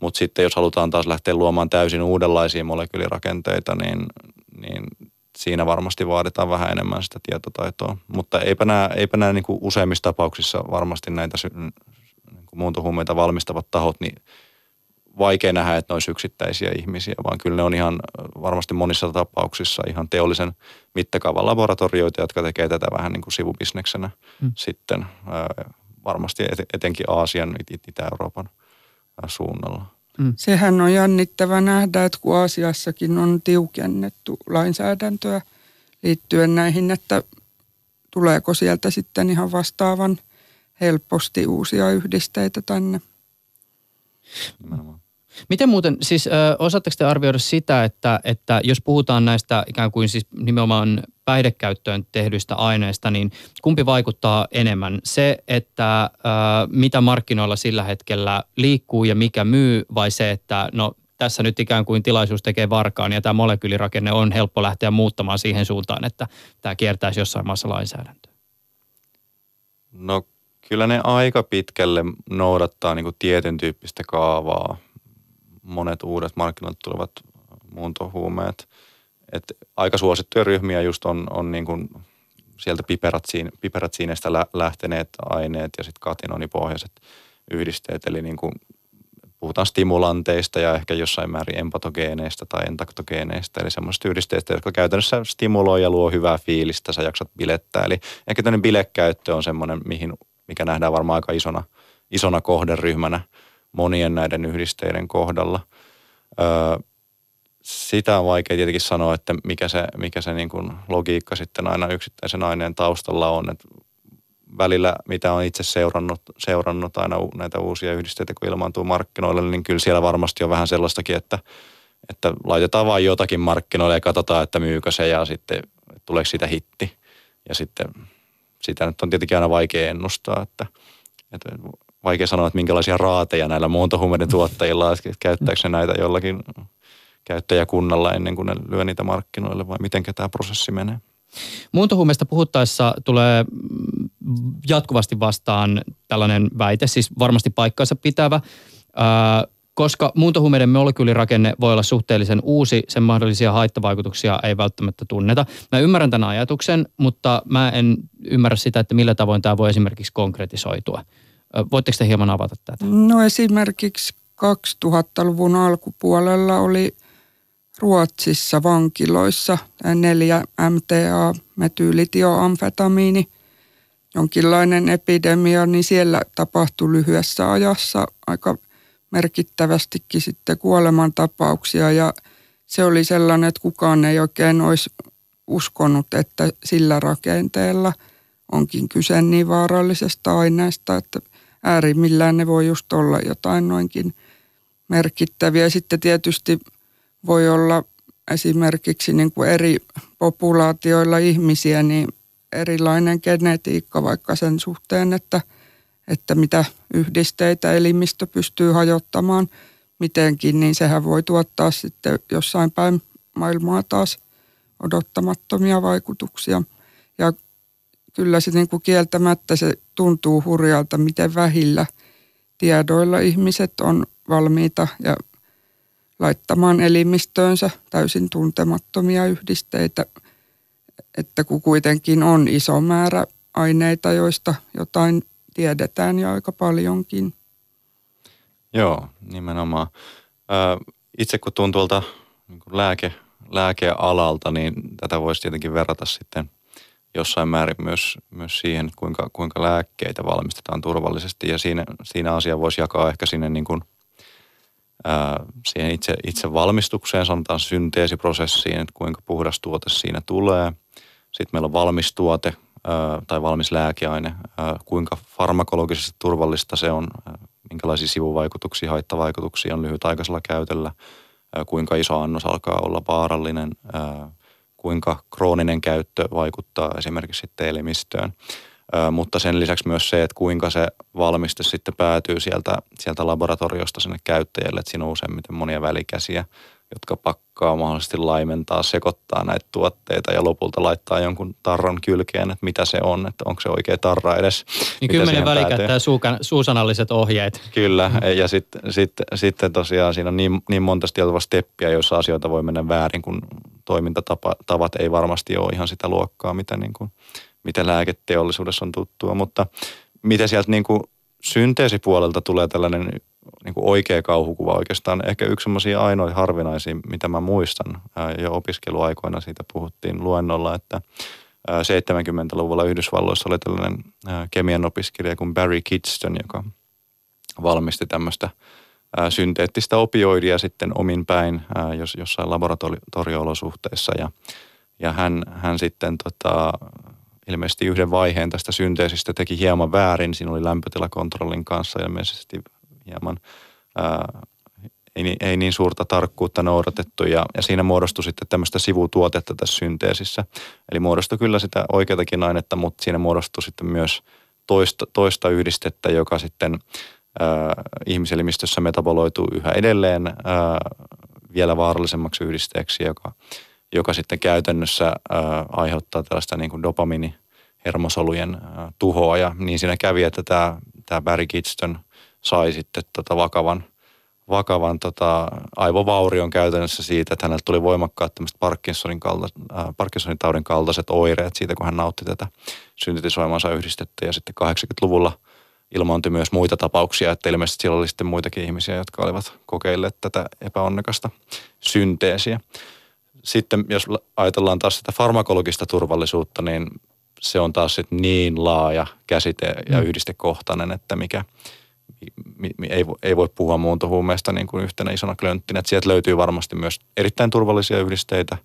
Mutta sitten jos halutaan taas lähteä luomaan täysin uudenlaisia molekyylirakenteita, niin, niin siinä varmasti vaaditaan vähän enemmän sitä tietotaitoa. Mutta eipä nämä, eipä nämä niin kuin useimmissa tapauksissa varmasti näitä sy- niin kuin muuntohuumeita valmistavat tahot, niin vaikea nähdä, että ne olisi yksittäisiä ihmisiä, vaan kyllä ne on ihan varmasti monissa tapauksissa ihan teollisen mittakaavan laboratorioita, jotka tekee tätä vähän niin kuin sivubisneksenä hmm. sitten varmasti etenkin Aasian, Itä-Euroopan suunnalla. Mm. Sehän on jännittävä nähdä, että kun Aasiassakin on tiukennettu lainsäädäntöä liittyen näihin, että tuleeko sieltä sitten ihan vastaavan helposti uusia yhdisteitä tänne. Nimenomaan. Miten muuten, siis ö, osaatteko te arvioida sitä, että, että jos puhutaan näistä ikään kuin siis nimenomaan päihdekäyttöön tehdyistä aineista, niin kumpi vaikuttaa enemmän? Se, että ö, mitä markkinoilla sillä hetkellä liikkuu ja mikä myy, vai se, että no tässä nyt ikään kuin tilaisuus tekee varkaan ja tämä molekyylirakenne on helppo lähteä muuttamaan siihen suuntaan, että tämä kiertäisi jossain maassa lainsäädäntöä? No kyllä ne aika pitkälle noudattaa niin kuin tietyn tyyppistä kaavaa monet uudet markkinoille tulevat muuntohuumeet. Et aika suosittuja ryhmiä just on, on niin kuin sieltä piperatsiin, piperatsiineista lä, lähteneet aineet ja sitten katinonipohjaiset yhdisteet. Eli niin kuin puhutaan stimulanteista ja ehkä jossain määrin empatogeeneista tai entaktogeeneista, eli semmoisista yhdisteistä, jotka käytännössä stimuloi ja luo hyvää fiilistä, sä jaksat bilettää. Eli ehkä tämmöinen bilekäyttö on semmoinen, mihin, mikä nähdään varmaan aika isona, isona kohderyhmänä – monien näiden yhdisteiden kohdalla. Öö, sitä on vaikea tietenkin sanoa, että mikä se, mikä se niin kuin logiikka sitten aina yksittäisen aineen taustalla on. Et välillä, mitä on itse seurannut, seurannut aina näitä uusia yhdisteitä, kun ilmaantuu markkinoille, niin kyllä siellä varmasti on vähän sellaistakin, että, että laitetaan vain jotakin markkinoille ja katsotaan, että myykö se ja sitten tuleeko siitä hitti. Ja sitten sitä nyt on tietenkin aina vaikea ennustaa, että, että vaikea sanoa, että minkälaisia raateja näillä muuntohuumeiden tuottajilla on, että käyttääkö ne näitä jollakin käyttäjäkunnalla ennen kuin ne lyö niitä markkinoille vai miten tämä prosessi menee? Muuntohuumeista puhuttaessa tulee jatkuvasti vastaan tällainen väite, siis varmasti paikkansa pitävä, koska muuntohuumeiden molekyylirakenne voi olla suhteellisen uusi, sen mahdollisia haittavaikutuksia ei välttämättä tunneta. Mä ymmärrän tämän ajatuksen, mutta mä en ymmärrä sitä, että millä tavoin tämä voi esimerkiksi konkretisoitua. Voitteko te hieman avata tätä? No esimerkiksi 2000-luvun alkupuolella oli Ruotsissa vankiloissa tämä 4 MTA, metyylitioamfetamiini, jonkinlainen epidemia, niin siellä tapahtui lyhyessä ajassa aika merkittävästikin sitten kuolemantapauksia ja se oli sellainen, että kukaan ei oikein olisi uskonut, että sillä rakenteella onkin kyse niin vaarallisesta aineesta, että – äärimmillään ne voi just olla jotain noinkin merkittäviä. Sitten tietysti voi olla esimerkiksi niin kuin eri populaatioilla ihmisiä, niin erilainen genetiikka vaikka sen suhteen, että, että mitä yhdisteitä elimistö pystyy hajottamaan mitenkin, niin sehän voi tuottaa sitten jossain päin maailmaa taas odottamattomia vaikutuksia. Ja kyllä se niin kuin kieltämättä se tuntuu hurjalta, miten vähillä tiedoilla ihmiset on valmiita ja laittamaan elimistöönsä täysin tuntemattomia yhdisteitä, että kun kuitenkin on iso määrä aineita, joista jotain tiedetään ja aika paljonkin. Joo, nimenomaan. Itse kun tuun tuolta niin lääke, lääkealalta, niin tätä voisi tietenkin verrata sitten jossain määrin myös, myös siihen, kuinka, kuinka lääkkeitä valmistetaan turvallisesti. Ja siinä, siinä asia voisi jakaa ehkä sinne niin kuin, ää, siihen itse, itse valmistukseen, sanotaan synteesiprosessiin, että kuinka puhdas tuote siinä tulee. Sitten meillä on valmis tuote ää, tai valmis lääkeaine, ää, kuinka farmakologisesti turvallista se on, ää, minkälaisia sivuvaikutuksia, haittavaikutuksia on lyhytaikaisella käytöllä, ää, kuinka iso annos alkaa olla vaarallinen, kuinka krooninen käyttö vaikuttaa esimerkiksi sitten elimistöön. Mutta sen lisäksi myös se, että kuinka se valmiste sitten päätyy sieltä, sieltä laboratoriosta sinne käyttäjälle, että siinä on useimmiten monia välikäsiä. Jotka pakkaa mahdollisesti laimentaa, sekoittaa näitä tuotteita ja lopulta laittaa jonkun tarran kylkeen, että mitä se on, että onko se oikea tarra edes. Niin kymmenen välikättä suukan, suusanalliset ohjeet. Kyllä, ja sitten sit, sit tosiaan siinä on niin, niin monta steppiä, joissa asioita voi mennä väärin, kun toimintatavat ei varmasti ole ihan sitä luokkaa, mitä, niin kuin, mitä lääketeollisuudessa on tuttua. Mutta mitä sieltä niin kuin synteesipuolelta tulee tällainen niin kuin oikea kauhukuva oikeastaan. Ehkä yksi semmoisia ainoita harvinaisia, mitä mä muistan jo opiskeluaikoina siitä puhuttiin luennolla, että 70-luvulla Yhdysvalloissa oli tällainen kemian opiskelija kuin Barry Kidston, joka valmisti tämmöistä synteettistä opioidia sitten omin päin jos, jossain laboratorio-olosuhteissa ja, ja hän, hän sitten tota, ilmeisesti yhden vaiheen tästä synteesistä teki hieman väärin. Siinä oli lämpötilakontrollin kanssa ilmeisesti hieman ää, ei, niin, ei niin suurta tarkkuutta noudatettu ja, ja siinä muodostui sitten tämmöistä sivutuotetta tässä synteesissä. Eli muodostui kyllä sitä oikeatakin ainetta, mutta siinä muodostui sitten myös toista, toista yhdistettä, joka sitten ää, ihmiselimistössä metaboloituu yhä edelleen ää, vielä vaarallisemmaksi yhdisteeksi, joka, joka sitten käytännössä ää, aiheuttaa tällaista niin kuin dopamini hermosolujen tuhoa. Ja niin siinä kävi, että tämä, tämä Barry Kidston sai sitten tota vakavan, vakavan tota aivovaurion käytännössä siitä, että hänellä tuli voimakkaat Parkinsonin, kalta, äh, Parkinsonin taudin kaltaiset oireet siitä, kun hän nautti tätä syntetisoimansa yhdistettä. Ja sitten 80-luvulla ilmaantui myös muita tapauksia, että ilmeisesti siellä oli sitten muitakin ihmisiä, jotka olivat kokeilleet tätä epäonnekasta synteesiä. Sitten jos ajatellaan taas sitä farmakologista turvallisuutta, niin se on taas sit niin laaja käsite ja mm. yhdistekohtainen, että mikä, ei, ei voi puhua muuntohuumeista niin kuin yhtenä isona klönttinä. Että sieltä löytyy varmasti myös erittäin turvallisia yhdisteitä.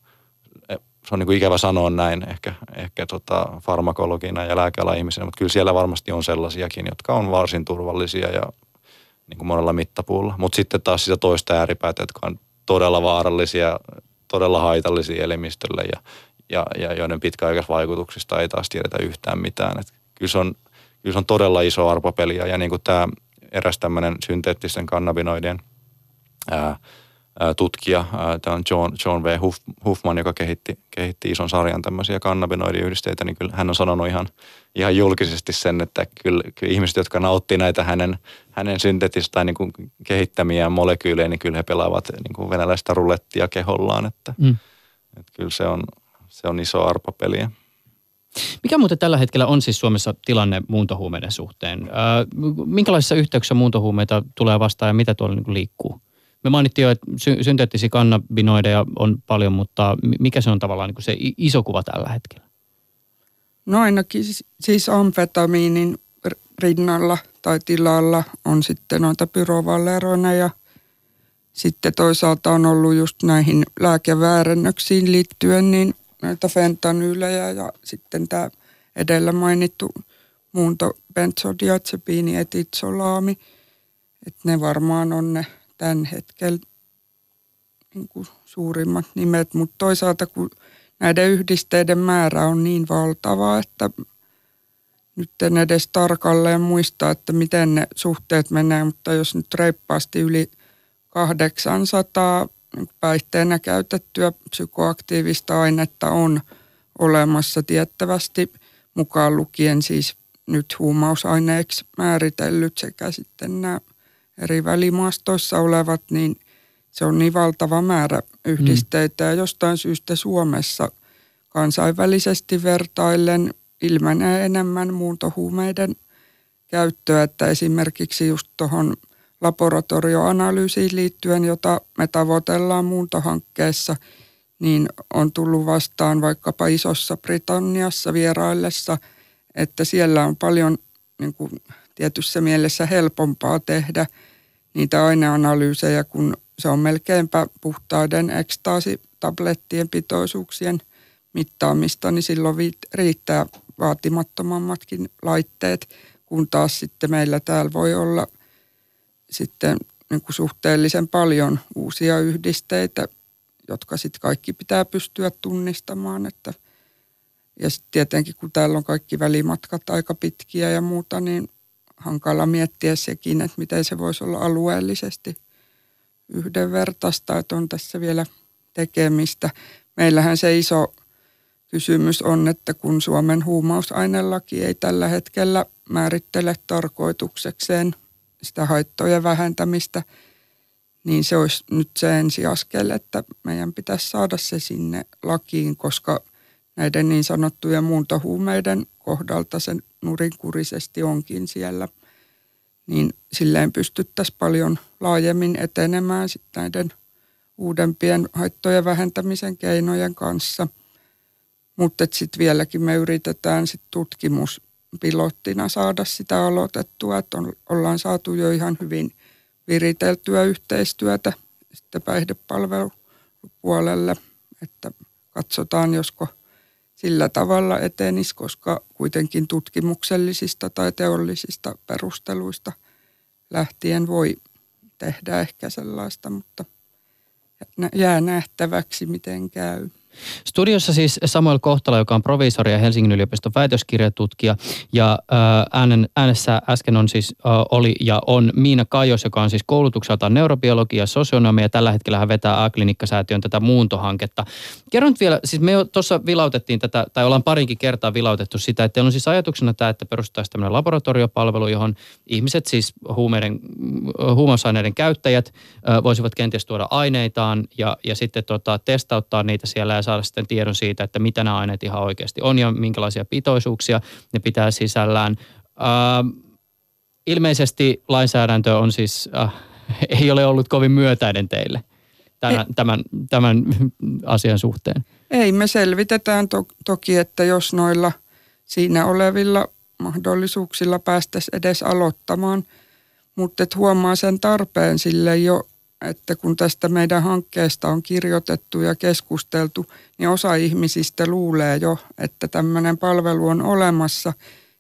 E, se on niin kuin ikävä sanoa näin ehkä, ehkä tota farmakologina ja lääkeala ihmisenä, mutta kyllä siellä varmasti on sellaisiakin, jotka on varsin turvallisia ja niin kuin monella mittapuulla. Mutta sitten taas sitä toista ääripäätä, jotka on todella vaarallisia, todella haitallisia elimistölle ja, ja, ja joiden pitkäaikaisvaikutuksista ei taas tiedetä yhtään mitään. Et kyllä, se on, kyllä se on todella iso arpapeli ja niin kuin tämä eräs tämmöinen synteettisten kannabinoidien ää, ää, tutkija, tämä on John, John V. Huff, Huffman, joka kehitti, kehitti ison sarjan tämmöisiä kannabinoidiyhdisteitä, niin kyllä hän on sanonut ihan, ihan julkisesti sen, että kyllä, kyllä ihmiset, jotka nauttii näitä hänen, hänen synteettistä tai niin kuin kehittämiään molekyylejä, niin kyllä he pelaavat niin kuin venäläistä rulettia kehollaan, että, mm. että kyllä se on, se on iso arpapeliä. Mikä muuten tällä hetkellä on siis Suomessa tilanne muuntohuumeiden suhteen? minkälaisissa yhteyksissä muuntohuumeita tulee vastaan ja mitä tuolla niin liikkuu? Me mainittiin jo, että sy- synteettisiä kannabinoideja on paljon, mutta mikä se on tavallaan niin se iso kuva tällä hetkellä? No ainakin siis amfetamiinin rinnalla tai tilalla on sitten noita pyrovalleroina ja sitten toisaalta on ollut just näihin lääkeväärennöksiin liittyen niin näitä fentanyylejä ja sitten tämä edellä mainittu muunto benzodiazepiini etitsolaami. Että ne varmaan on ne tämän hetkellä niin kuin suurimmat nimet, mutta toisaalta kun näiden yhdisteiden määrä on niin valtava, että nyt en edes tarkalleen muista, että miten ne suhteet menee, mutta jos nyt reippaasti yli 800 niin päihteenä käytettyä psykoaktiivista ainetta on olemassa tiettävästi mukaan lukien siis nyt huumausaineeksi määritellyt sekä sitten nämä eri välimaastoissa olevat, niin se on niin valtava määrä yhdisteitä. Ja jostain syystä Suomessa kansainvälisesti vertaillen ilmenee enemmän muuntohuumeiden käyttöä, että esimerkiksi just tuohon laboratorioanalyysiin liittyen, jota me tavoitellaan muuntohankkeessa, niin on tullut vastaan vaikkapa Isossa Britanniassa vieraillessa, että siellä on paljon niin kuin, tietyssä mielessä helpompaa tehdä niitä aineanalyysejä, kun se on melkeinpä puhtaiden ekstaasitablettien pitoisuuksien mittaamista, niin silloin riittää vaatimattomammatkin laitteet, kun taas sitten meillä täällä voi olla – sitten niin kuin suhteellisen paljon uusia yhdisteitä, jotka sitten kaikki pitää pystyä tunnistamaan. Että, ja sitten tietenkin kun täällä on kaikki välimatkat aika pitkiä ja muuta, niin hankala miettiä sekin, että miten se voisi olla alueellisesti yhdenvertaista, että on tässä vielä tekemistä. Meillähän se iso kysymys on, että kun Suomen huumausainelaki ei tällä hetkellä määrittele tarkoituksekseen sitä haittojen vähentämistä, niin se olisi nyt se ensiaskel, että meidän pitäisi saada se sinne lakiin, koska näiden niin sanottujen muuntohuumeiden kohdalta se nurinkurisesti onkin siellä, niin silleen pystyttäisiin paljon laajemmin etenemään sitten näiden uudempien haittojen vähentämisen keinojen kanssa. Mutta sitten vieläkin me yritetään sit tutkimuspilottina saada sitä aloitettua, että on, ollaan saatu jo ihan hyvin viriteltyä yhteistyötä sitten päihdepalvelupuolelle, että katsotaan, josko – sillä tavalla etenisi, koska kuitenkin tutkimuksellisista tai teollisista perusteluista lähtien voi tehdä ehkä sellaista, mutta jää nähtäväksi, miten käy. Studiossa siis Samuel Kohtala, joka on proviisori ja Helsingin yliopiston väitöskirjatutkija. Ja äänen, äänessä äsken on siis, oli ja on Miina Kajos, joka on siis koulutukseltaan neurobiologi ja sosionomi. Ja tällä hetkellä hän vetää A-klinikkasäätiön tätä muuntohanketta. Kerron vielä, siis me tuossa vilautettiin tätä, tai ollaan parinkin kertaa vilautettu sitä, että on siis ajatuksena tämä, että perustettaisiin tämmöinen laboratoriopalvelu, johon ihmiset siis huumeiden, huumausaineiden käyttäjät voisivat kenties tuoda aineitaan ja, ja sitten tota, testauttaa niitä siellä ja saada sitten tiedon siitä, että mitä nämä aineet ihan oikeasti on ja minkälaisia pitoisuuksia ne pitää sisällään. Äh, ilmeisesti lainsäädäntö on siis, äh, ei ole ollut kovin myötäinen teille tämän, tämän, tämän asian suhteen. Ei, me selvitetään to- toki, että jos noilla siinä olevilla mahdollisuuksilla päästäisiin edes aloittamaan, mutta huomaa sen tarpeen sille jo että kun tästä meidän hankkeesta on kirjoitettu ja keskusteltu, niin osa ihmisistä luulee jo, että tämmöinen palvelu on olemassa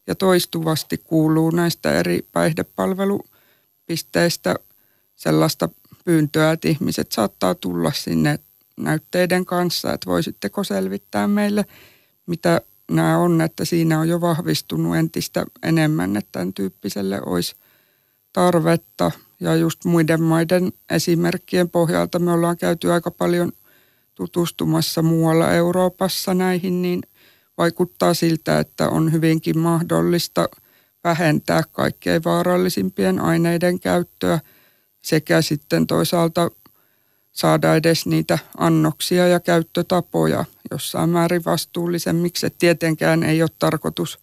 ja toistuvasti kuuluu näistä eri päihdepalvelupisteistä sellaista pyyntöä, että ihmiset saattaa tulla sinne näytteiden kanssa, että voisitteko selvittää meille, mitä nämä on, että siinä on jo vahvistunut entistä enemmän, että tämän tyyppiselle olisi tarvetta ja just muiden maiden esimerkkien pohjalta me ollaan käyty aika paljon tutustumassa muualla Euroopassa näihin, niin vaikuttaa siltä, että on hyvinkin mahdollista vähentää kaikkein vaarallisimpien aineiden käyttöä sekä sitten toisaalta saada edes niitä annoksia ja käyttötapoja jossain määrin vastuullisemmiksi. Et tietenkään ei ole tarkoitus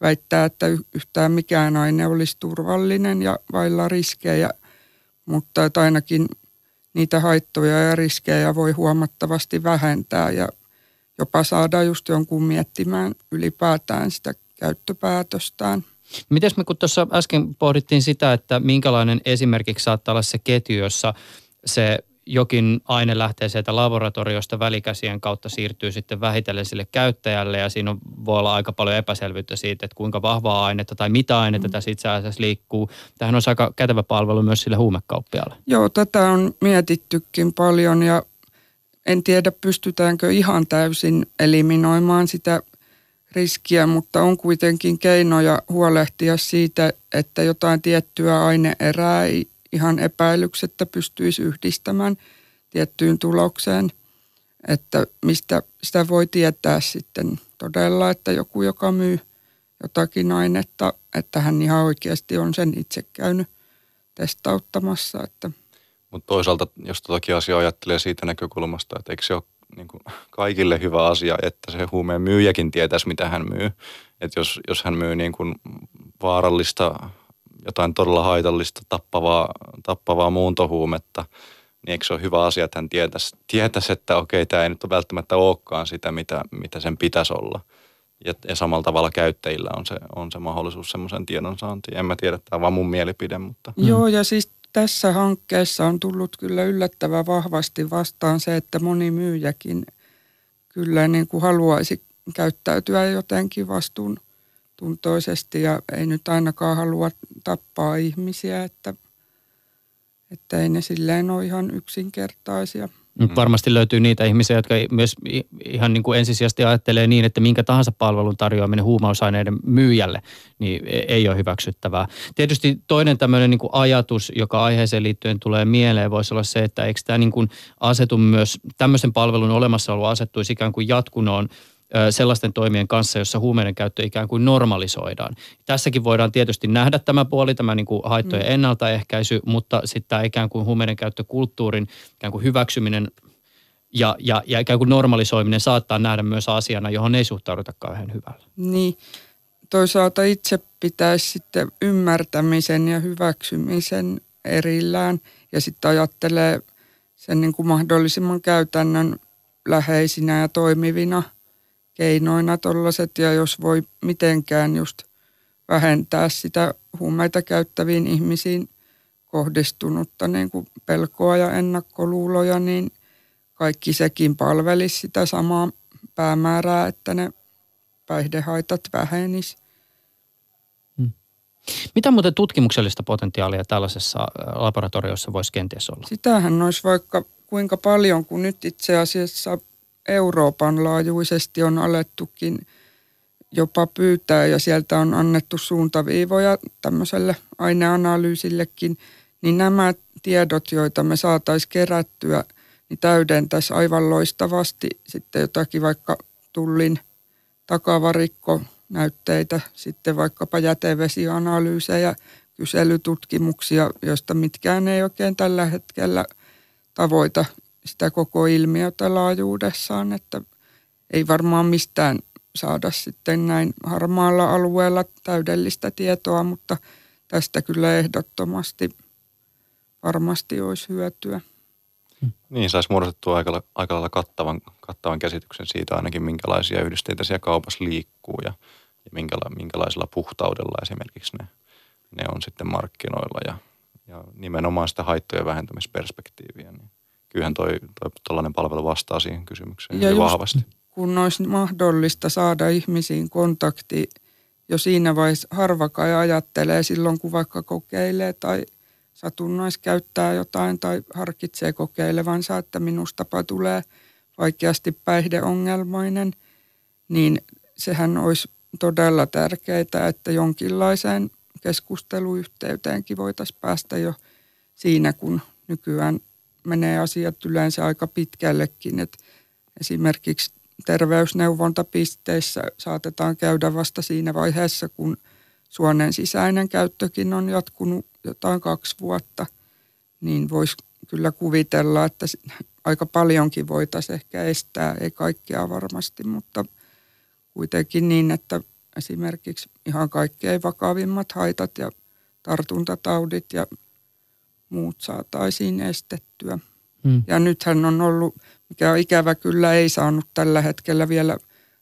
väittää, että yhtään mikään aine olisi turvallinen ja vailla riskejä mutta että ainakin niitä haittoja ja riskejä voi huomattavasti vähentää ja jopa saada just jonkun miettimään ylipäätään sitä käyttöpäätöstään. Mites me kun tuossa äsken pohdittiin sitä, että minkälainen esimerkiksi saattaa olla se ketju, jossa se jokin aine lähtee sieltä laboratoriosta välikäsien kautta siirtyy sitten vähitellen sille käyttäjälle ja siinä voi olla aika paljon epäselvyyttä siitä, että kuinka vahvaa ainetta tai mitä ainetta mm. tässä itse asiassa liikkuu. Tähän on aika kätevä palvelu myös sille huumekauppialle. Joo, tätä on mietittykin paljon ja en tiedä pystytäänkö ihan täysin eliminoimaan sitä riskiä, mutta on kuitenkin keinoja huolehtia siitä, että jotain tiettyä aineerää ei ihan epäilyksettä pystyisi yhdistämään tiettyyn tulokseen, että mistä sitä voi tietää sitten todella, että joku, joka myy jotakin ainetta, että hän ihan oikeasti on sen itse käynyt testauttamassa. Että. Mutta toisaalta, jos totakin asiaa ajattelee siitä näkökulmasta, että eikö se ole niin kuin kaikille hyvä asia, että se huumeen myyjäkin tietäisi, mitä hän myy. Että jos, jos hän myy niin kuin vaarallista jotain todella haitallista tappavaa, tappavaa muuntohuumetta, niin eikö se ole hyvä asia, että hän tietäisi, tietäisi että okei, tämä ei nyt välttämättä olekaan sitä, mitä, mitä sen pitäisi olla. Ja, ja samalla tavalla käyttäjillä on se, on se mahdollisuus semmoisen tiedon saantiin. En mä tiedä, tämä on vaan mun mielipide, mutta... Mm. Joo, ja siis tässä hankkeessa on tullut kyllä yllättävän vahvasti vastaan se, että moni myyjäkin kyllä niin kuin haluaisi käyttäytyä jotenkin vastuun tuntoisesti ja ei nyt ainakaan halua tappaa ihmisiä, että, että ei ne silleen ole ihan yksinkertaisia. Mm. Varmasti löytyy niitä ihmisiä, jotka myös ihan niin kuin ensisijaisesti ajattelee niin, että minkä tahansa palvelun tarjoaminen huumausaineiden myyjälle niin e-, ei ole hyväksyttävää. Tietysti toinen tämmöinen niin kuin ajatus, joka aiheeseen liittyen tulee mieleen, voisi olla se, että eikö tämä niin kuin asetu myös, tämmöisen palvelun olemassaolo asettuisi ikään kuin jatkunoon sellaisten toimien kanssa, jossa huumeiden käyttö ikään kuin normalisoidaan. Tässäkin voidaan tietysti nähdä tämä puoli, tämä niin kuin haittojen mm. ennaltaehkäisy, mutta sitten tämä ikään kuin huumeiden käyttökulttuurin ikään kuin hyväksyminen ja, ja, ja ikään kuin normalisoiminen saattaa nähdä myös asiana, johon ei suhtauduta kauhean hyvällä. Niin, toisaalta itse pitäisi sitten ymmärtämisen ja hyväksymisen erillään ja sitten ajattelee sen niin kuin mahdollisimman käytännön läheisinä ja toimivina – keinoina tollaset ja jos voi mitenkään just vähentää sitä huumeita käyttäviin ihmisiin kohdistunutta niin kuin pelkoa ja ennakkoluuloja, niin kaikki sekin palvelisi sitä samaa päämäärää, että ne päihdehaitat vähenis. Hmm. Mitä muuten tutkimuksellista potentiaalia tällaisessa laboratoriossa voisi kenties olla? Sitähän olisi vaikka kuinka paljon, kun nyt itse asiassa Euroopan laajuisesti on alettukin jopa pyytää ja sieltä on annettu suuntaviivoja tämmöiselle aineanalyysillekin, niin nämä tiedot, joita me saataisiin kerättyä, niin täydentäisi aivan loistavasti sitten jotakin vaikka tullin takavarikko näytteitä, sitten vaikkapa jätevesianalyysejä, kyselytutkimuksia, joista mitkään ei oikein tällä hetkellä tavoita sitä koko ilmiötä laajuudessaan, että ei varmaan mistään saada sitten näin harmaalla alueella täydellistä tietoa, mutta tästä kyllä ehdottomasti varmasti olisi hyötyä. Niin, saisi muodostettua aika, aika lailla kattavan, kattavan käsityksen siitä ainakin, minkälaisia yhdisteitä siellä kaupassa liikkuu ja, ja minkäla, minkälaisella puhtaudella esimerkiksi ne, ne on sitten markkinoilla ja, ja nimenomaan sitä haittojen vähentämisperspektiiviä. Niin kyllähän toi, toi tällainen palvelu vastaa siihen kysymykseen ja vahvasti. kun olisi mahdollista saada ihmisiin kontakti jo siinä vaiheessa, harva kai ajattelee silloin, kun vaikka kokeilee tai satunnais käyttää jotain tai harkitsee kokeilevansa, että minustapa tulee vaikeasti päihdeongelmainen, niin sehän olisi todella tärkeää, että jonkinlaiseen keskusteluyhteyteenkin voitaisiin päästä jo siinä, kun nykyään menee asiat yleensä aika pitkällekin. Et esimerkiksi terveysneuvontapisteissä saatetaan käydä vasta siinä vaiheessa, kun suonen sisäinen käyttökin on jatkunut jotain kaksi vuotta, niin voisi kyllä kuvitella, että aika paljonkin voitaisiin ehkä estää, ei kaikkea varmasti, mutta kuitenkin niin, että esimerkiksi ihan kaikkein vakavimmat haitat ja tartuntataudit ja muut saataisiin estettyä. Hmm. Ja nythän on ollut, mikä on ikävä kyllä ei saanut tällä hetkellä vielä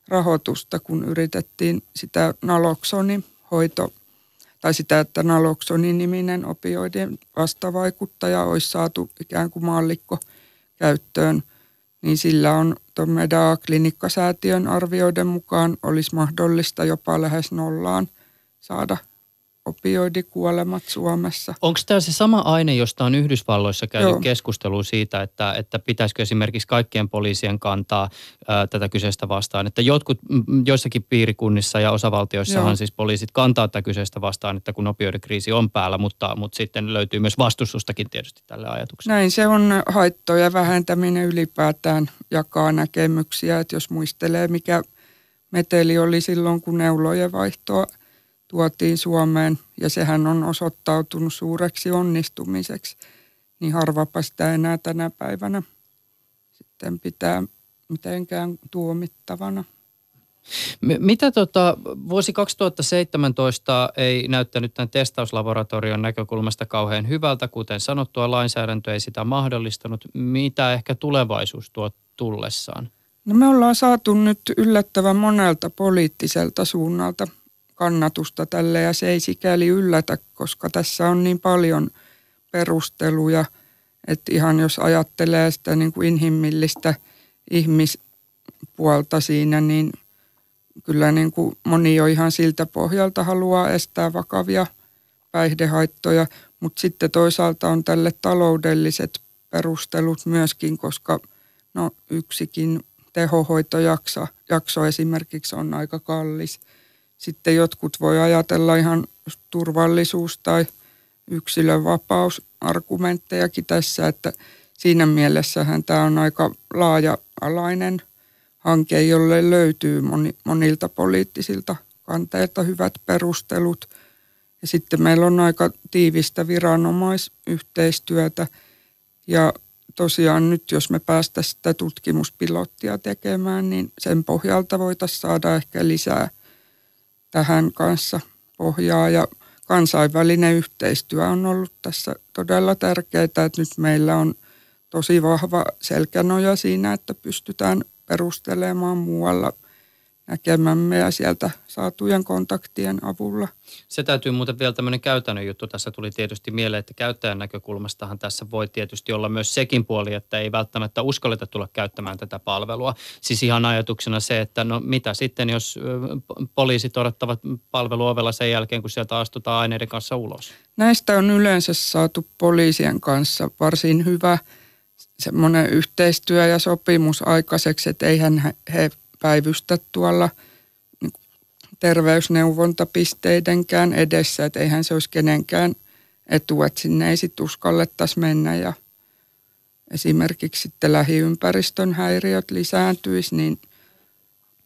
rahoitusta, kun yritettiin sitä naloksonin hoito, tai sitä, että naloksonin niminen opioidien vastavaikuttaja olisi saatu ikään kuin maallikko käyttöön, niin sillä on tuon meidän klinikkasäätiön arvioiden mukaan olisi mahdollista jopa lähes nollaan saada opioidikuolemat Suomessa. Onko tämä se sama aine, josta on Yhdysvalloissa käyty Joo. keskustelua siitä, että, että pitäisikö esimerkiksi kaikkien poliisien kantaa ää, tätä kyseistä vastaan? Että jotkut, joissakin piirikunnissa ja osavaltioissahan Joo. siis poliisit kantaa tätä kyseistä vastaan, että kun opioidikriisi on päällä, mutta, mutta sitten löytyy myös vastustustakin tietysti tälle ajatukselle. Näin se on haittoja vähentäminen ylipäätään jakaa näkemyksiä, että jos muistelee mikä meteli oli silloin, kun neulojen vaihtoa – tuotiin Suomeen ja sehän on osoittautunut suureksi onnistumiseksi, niin harvapa sitä enää tänä päivänä sitten pitää mitenkään tuomittavana. Mitä tota, vuosi 2017 ei näyttänyt tämän testauslaboratorion näkökulmasta kauhean hyvältä, kuten sanottua, lainsäädäntö ei sitä mahdollistanut. Mitä ehkä tulevaisuus tuo tullessaan? No me ollaan saatu nyt yllättävän monelta poliittiselta suunnalta kannatusta tälle ja se ei sikäli yllätä, koska tässä on niin paljon perusteluja, että ihan jos ajattelee sitä niin kuin inhimillistä ihmispuolta siinä, niin kyllä niin kuin moni jo ihan siltä pohjalta haluaa estää vakavia päihdehaittoja, mutta sitten toisaalta on tälle taloudelliset perustelut myöskin, koska no yksikin tehohoitojakso jakso esimerkiksi on aika kallis. Sitten jotkut voi ajatella ihan turvallisuus- tai yksilönvapausargumenttejakin tässä, että siinä mielessähän tämä on aika laaja-alainen hanke, jolle löytyy moni, monilta poliittisilta kanteilta hyvät perustelut. Ja sitten meillä on aika tiivistä viranomaisyhteistyötä ja tosiaan nyt, jos me päästä sitä tutkimuspilottia tekemään, niin sen pohjalta voitaisiin saada ehkä lisää tähän kanssa pohjaa. Ja kansainvälinen yhteistyö on ollut tässä todella tärkeää, että nyt meillä on tosi vahva selkänoja siinä, että pystytään perustelemaan muualla – näkemämme ja sieltä saatujen kontaktien avulla. Se täytyy muuten vielä tämmöinen käytännön juttu. Tässä tuli tietysti mieleen, että käyttäjän näkökulmastahan tässä voi tietysti olla myös sekin puoli, että ei välttämättä uskalleta tulla käyttämään tätä palvelua. Siis ihan ajatuksena se, että no mitä sitten, jos poliisit odottavat palveluovella sen jälkeen, kun sieltä astutaan aineiden kanssa ulos? Näistä on yleensä saatu poliisien kanssa varsin hyvä semmoinen yhteistyö ja sopimus aikaiseksi, että eihän he päivystä tuolla niin terveysneuvontapisteidenkään edessä, että eihän se olisi kenenkään etu, että sinne ei sitten uskallettaisi mennä ja esimerkiksi sitten lähiympäristön häiriöt lisääntyisi, niin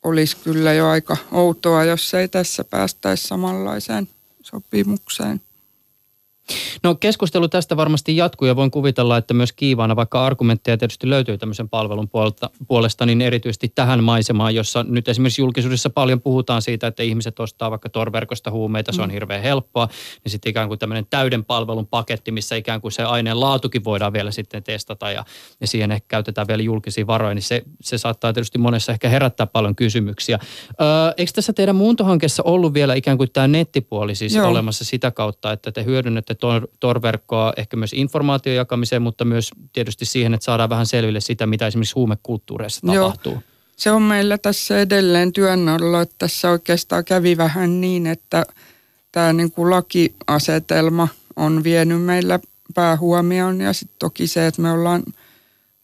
olisi kyllä jo aika outoa, jos ei tässä päästäisi samanlaiseen sopimukseen. No keskustelu tästä varmasti jatkuu ja voin kuvitella, että myös kiivaana, vaikka argumentteja tietysti löytyy tämmöisen palvelun puolesta, puolesta, niin erityisesti tähän maisemaan, jossa nyt esimerkiksi julkisuudessa paljon puhutaan siitä, että ihmiset ostaa vaikka torverkosta huumeita, se on mm. hirveän helppoa, niin sitten ikään kuin tämmöinen täyden palvelun paketti, missä ikään kuin se aineen laatukin voidaan vielä sitten testata ja, ja siihen ehkä käytetään vielä julkisia varoja, niin se, se saattaa tietysti monessa ehkä herättää paljon kysymyksiä. Öö, eikö tässä teidän muuntohankkeessa ollut vielä ikään kuin tämä nettipuoli siis Joo. olemassa sitä kautta, että te hyödynnätte tor, torverkkoa ehkä myös informaation jakamiseen, mutta myös tietysti siihen, että saadaan vähän selville sitä, mitä esimerkiksi huumekulttuureissa tapahtuu. Joo. Se on meillä tässä edelleen työn alla, että tässä oikeastaan kävi vähän niin, että tämä niin kuin lakiasetelma on vienyt meillä päähuomioon ja sitten toki se, että me ollaan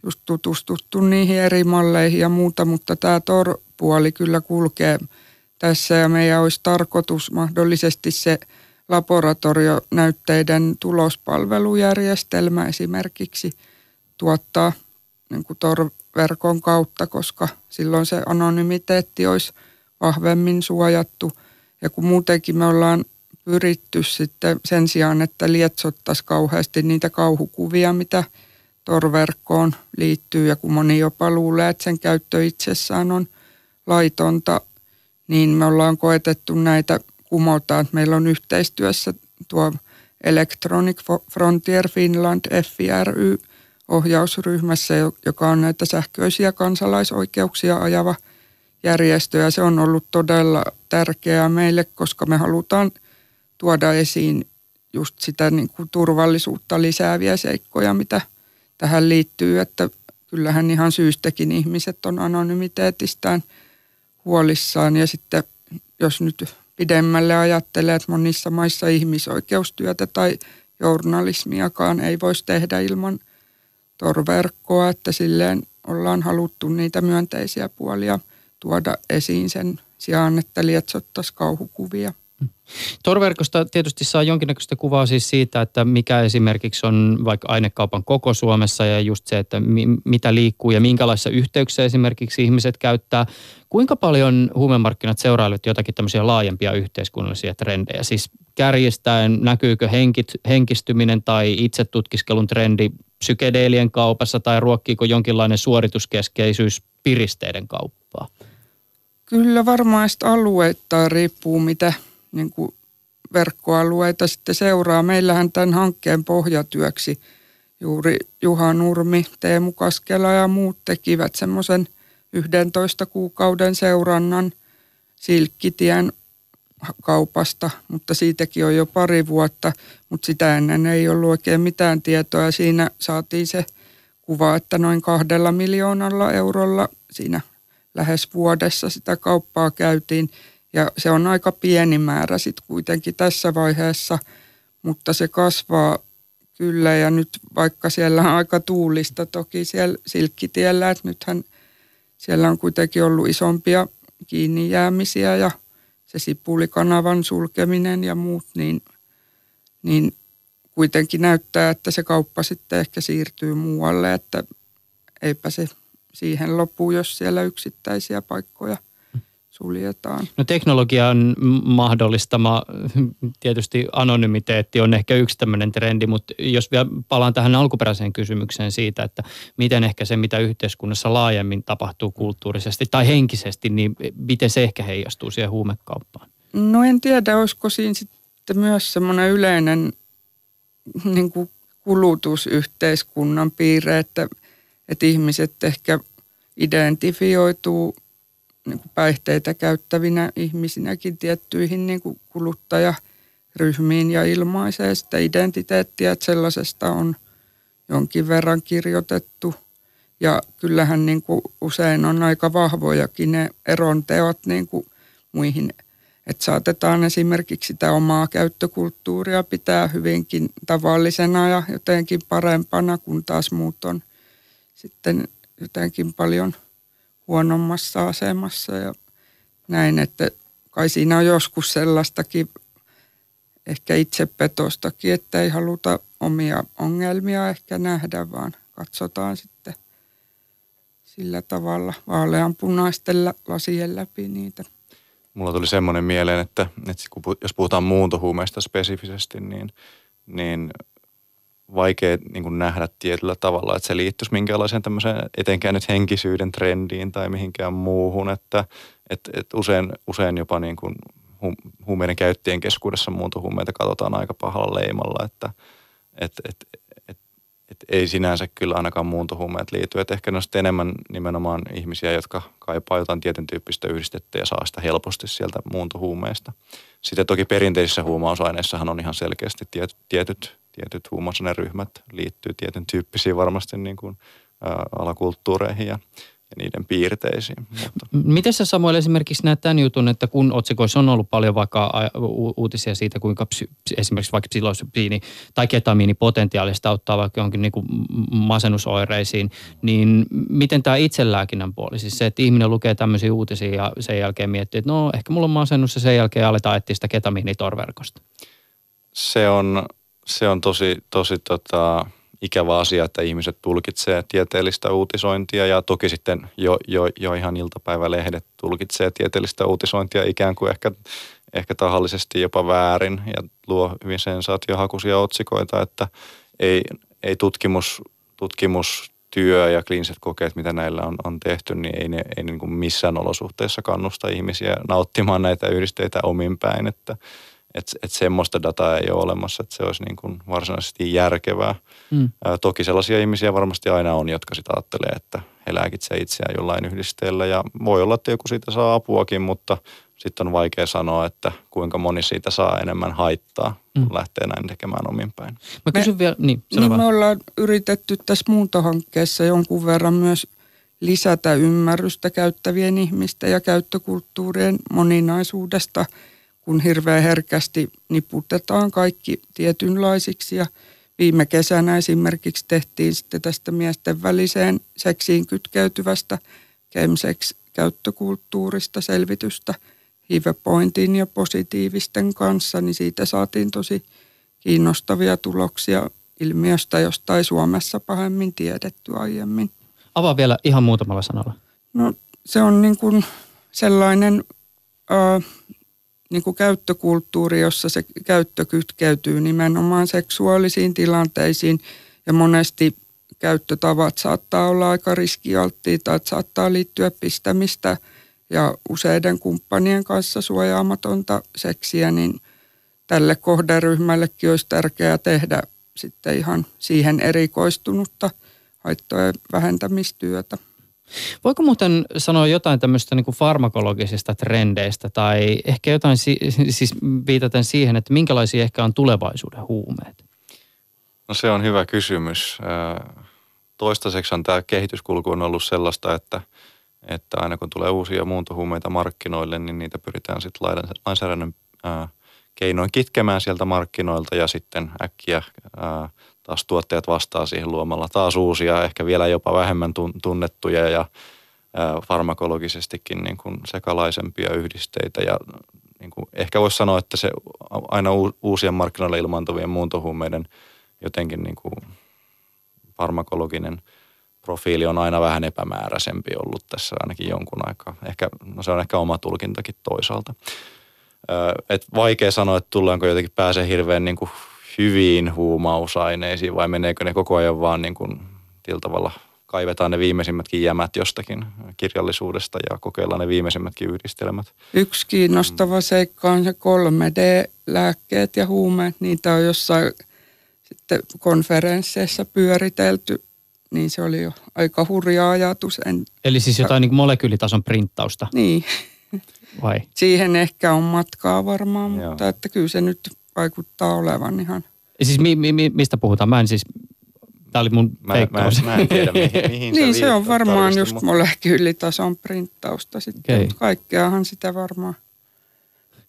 just tutustuttu niihin eri malleihin ja muuta, mutta tämä TOR-puoli kyllä kulkee tässä ja meidän olisi tarkoitus mahdollisesti se – laboratorionäytteiden tulospalvelujärjestelmä esimerkiksi tuottaa niin kuin torverkon kautta, koska silloin se anonymiteetti olisi vahvemmin suojattu. Ja kun muutenkin me ollaan pyritty sitten sen sijaan, että lietsottaisiin kauheasti niitä kauhukuvia, mitä torverkkoon liittyy ja kun moni jopa luulee, että sen käyttö itsessään on laitonta, niin me ollaan koetettu näitä kumotaan. Meillä on yhteistyössä tuo Electronic Frontier Finland FIRY ohjausryhmässä, joka on näitä sähköisiä kansalaisoikeuksia ajava järjestö. Ja se on ollut todella tärkeää meille, koska me halutaan tuoda esiin just sitä niin kuin turvallisuutta lisääviä seikkoja, mitä tähän liittyy, että kyllähän ihan syystäkin ihmiset on anonymiteetistään huolissaan ja sitten jos nyt pidemmälle ajattelee, että monissa maissa ihmisoikeustyötä tai journalismiakaan ei voisi tehdä ilman torverkkoa, että silleen ollaan haluttu niitä myönteisiä puolia tuoda esiin sen sijaan, että lietsottaisiin kauhukuvia. Torverkosta tietysti saa jonkinnäköistä kuvaa siis siitä, että mikä esimerkiksi on vaikka ainekaupan koko Suomessa ja just se, että mi- mitä liikkuu ja minkälaisissa yhteyksissä esimerkiksi ihmiset käyttää. Kuinka paljon huumemarkkinat seurailevat jotakin tämmöisiä laajempia yhteiskunnallisia trendejä? Siis kärjistäen näkyykö henkit, henkistyminen tai itsetutkiskelun trendi psykedeelien kaupassa tai ruokkiiko jonkinlainen suorituskeskeisyys piristeiden kauppaa? Kyllä varmaan alueittain riippuu, mitä niin kuin verkkoalueita sitten seuraa. Meillähän tämän hankkeen pohjatyöksi juuri Juha Nurmi, Teemu Kaskela ja muut tekivät semmoisen 11 kuukauden seurannan Silkkitien kaupasta, mutta siitäkin on jo pari vuotta, mutta sitä ennen ei ollut oikein mitään tietoa. Siinä saatiin se kuva, että noin kahdella miljoonalla eurolla siinä lähes vuodessa sitä kauppaa käytiin. Ja se on aika pieni määrä sitten kuitenkin tässä vaiheessa, mutta se kasvaa Kyllä, ja nyt vaikka siellä on aika tuulista toki siellä Silkkitiellä, että nythän siellä on kuitenkin ollut isompia kiinni jäämisiä ja se sipulikanavan sulkeminen ja muut, niin, niin kuitenkin näyttää, että se kauppa sitten ehkä siirtyy muualle, että eipä se siihen lopu, jos siellä yksittäisiä paikkoja suljetaan. No teknologian mahdollistama tietysti anonymiteetti on ehkä yksi tämmöinen trendi, mutta jos vielä palaan tähän alkuperäiseen kysymykseen siitä, että miten ehkä se, mitä yhteiskunnassa laajemmin tapahtuu kulttuurisesti tai henkisesti, niin miten se ehkä heijastuu siihen huumekauppaan? No en tiedä, olisiko siinä sitten myös semmoinen yleinen niin kuin kulutusyhteiskunnan piirre, että, että ihmiset ehkä identifioituu niin kuin päihteitä käyttävinä ihmisinäkin tiettyihin niin kuin kuluttajaryhmiin ja ilmaisee sitä identiteettiä, että sellaisesta on jonkin verran kirjoitettu. Ja kyllähän niin kuin usein on aika vahvojakin ne eronteot niin kuin muihin että saatetaan esimerkiksi sitä omaa käyttökulttuuria pitää hyvinkin tavallisena ja jotenkin parempana, kun taas muut on sitten jotenkin paljon huonommassa asemassa ja näin, että kai siinä on joskus sellaistakin ehkä itsepetostakin, että ei haluta omia ongelmia ehkä nähdä, vaan katsotaan sitten sillä tavalla vaaleanpunaisten lasien läpi niitä. Mulla tuli semmoinen mieleen, että, että jos puhutaan muuntohuumeista spesifisesti, niin, niin vaikea niin kuin nähdä tietyllä tavalla, että se liittyisi minkälaiseen tämmöiseen etenkään nyt henkisyyden trendiin tai mihinkään muuhun, että et, et usein, usein jopa niin kuin huumeiden käyttäjien keskuudessa muuntohuumeita katsotaan aika pahalla leimalla, että et, et, et ei sinänsä kyllä ainakaan muuntohuumeet liity. Et ehkä ne enemmän nimenomaan ihmisiä, jotka kaipaa jotain tietyn tyyppistä yhdistettä ja saa sitä helposti sieltä muuntohuumeista. Sitten toki perinteisissä huumausaineissahan on ihan selkeästi tiet, tietyt, tietyt huumausaineryhmät liittyy tietyn tyyppisiin varmasti niin kuin, alakulttuureihin ja, ja niiden piirteisiin. Mutta. Miten sä Samuel esimerkiksi näet tämän jutun, että kun otsikoissa on ollut paljon vaikka uutisia siitä, kuinka psy, esimerkiksi vaikka psilosypiini tai ketamiini potentiaalista auttaa vaikka jonkin niin kuin masennusoireisiin, niin miten tämä itselääkinnän puoli, siis se, että ihminen lukee tämmöisiä uutisia ja sen jälkeen miettii, että no ehkä mulla on masennus ja sen jälkeen aletaan etsiä sitä ketamiinitorverkosta. Se on, se on tosi, tosi tota, ikävä asia, että ihmiset tulkitsee tieteellistä uutisointia ja toki sitten jo, jo, jo ihan iltapäivälehdet tulkitsee tieteellistä uutisointia ikään kuin ehkä, ehkä tahallisesti jopa väärin ja luo hyvin sensaatiohakuisia otsikoita, että ei, ei tutkimus, tutkimustyö ja kliiniset kokeet, mitä näillä on, on tehty, niin ei ne ei niin kuin missään olosuhteessa kannusta ihmisiä nauttimaan näitä yhdisteitä omin päin, että että et semmoista dataa ei ole olemassa, että se olisi niin kuin varsinaisesti järkevää. Mm. Ää, toki sellaisia ihmisiä varmasti aina on, jotka sitä ajattelee, että he lääkitsee itseään jollain yhdisteellä ja voi olla, että joku siitä saa apuakin, mutta sitten on vaikea sanoa, että kuinka moni siitä saa enemmän haittaa, kun mm. lähtee näin tekemään omin päin. Mä kysyn me, vielä, niin, niin me ollaan yritetty tässä muuntohankkeessa jonkun verran myös lisätä ymmärrystä käyttävien ihmisten ja käyttökulttuurien moninaisuudesta – kun hirveän herkästi niputetaan kaikki tietynlaisiksi ja viime kesänä esimerkiksi tehtiin sitten tästä miesten väliseen seksiin kytkeytyvästä chemsex-käyttökulttuurista selvitystä HIV-pointin ja positiivisten kanssa, niin siitä saatiin tosi kiinnostavia tuloksia ilmiöstä, josta ei Suomessa pahemmin tiedetty aiemmin. Avaa vielä ihan muutamalla sanalla. No se on niin kuin sellainen äh, niin kuin käyttökulttuuri, jossa se käyttö kytkeytyy nimenomaan seksuaalisiin tilanteisiin ja monesti käyttötavat saattaa olla aika riskialttiita, että saattaa liittyä pistämistä ja useiden kumppanien kanssa suojaamatonta seksiä, niin tälle kohderyhmällekin olisi tärkeää tehdä sitten ihan siihen erikoistunutta haittojen vähentämistyötä. Voiko muuten sanoa jotain tämmöistä niin kuin farmakologisista trendeistä tai ehkä jotain siis viitaten siihen, että minkälaisia ehkä on tulevaisuuden huumeet? No se on hyvä kysymys. Toistaiseksi on tämä kehityskulku on ollut sellaista, että, että aina kun tulee uusia muuntohuumeita markkinoille, niin niitä pyritään sitten lainsäädännön keinoin kitkemään sieltä markkinoilta ja sitten äkkiä taas tuottajat vastaa siihen luomalla taas uusia, ehkä vielä jopa vähemmän tunnettuja ja farmakologisestikin niin kuin sekalaisempia yhdisteitä ja niin kuin ehkä voisi sanoa, että se aina uusien markkinoille ilmaantuvien muuntohuumeiden jotenkin niin kuin farmakologinen profiili on aina vähän epämääräisempi ollut tässä ainakin jonkun aikaa. Ehkä, no se on ehkä oma tulkintakin toisaalta. Et vaikea sanoa, että tullaanko jotenkin pääsee hirveän niin kuin hyviin huumausaineisiin vai meneekö ne koko ajan vaan niin kuin tavalla kaivetaan ne viimeisimmätkin jämät jostakin kirjallisuudesta ja kokeillaan ne viimeisimmätkin yhdistelmät. Yksi kiinnostava seikka on se 3D-lääkkeet ja huumeet. Niitä on jossain sitten konferensseissa pyöritelty, niin se oli jo aika hurja ajatus. En, Eli siis jotain niin molekyylitason printtausta? Niin. Vai? Siihen ehkä on matkaa varmaan, Joo. mutta että kyllä se nyt vaikuttaa olevan ihan. Ja siis mi, mi, mistä puhutaan? Mä en siis Tämä oli mun mä, mä, mä en tiedä, mihin, mihin Niin, se on varmaan just mutta... molekyylitason printtausta sitten. Okay. Kaikkeahan sitä varmaan.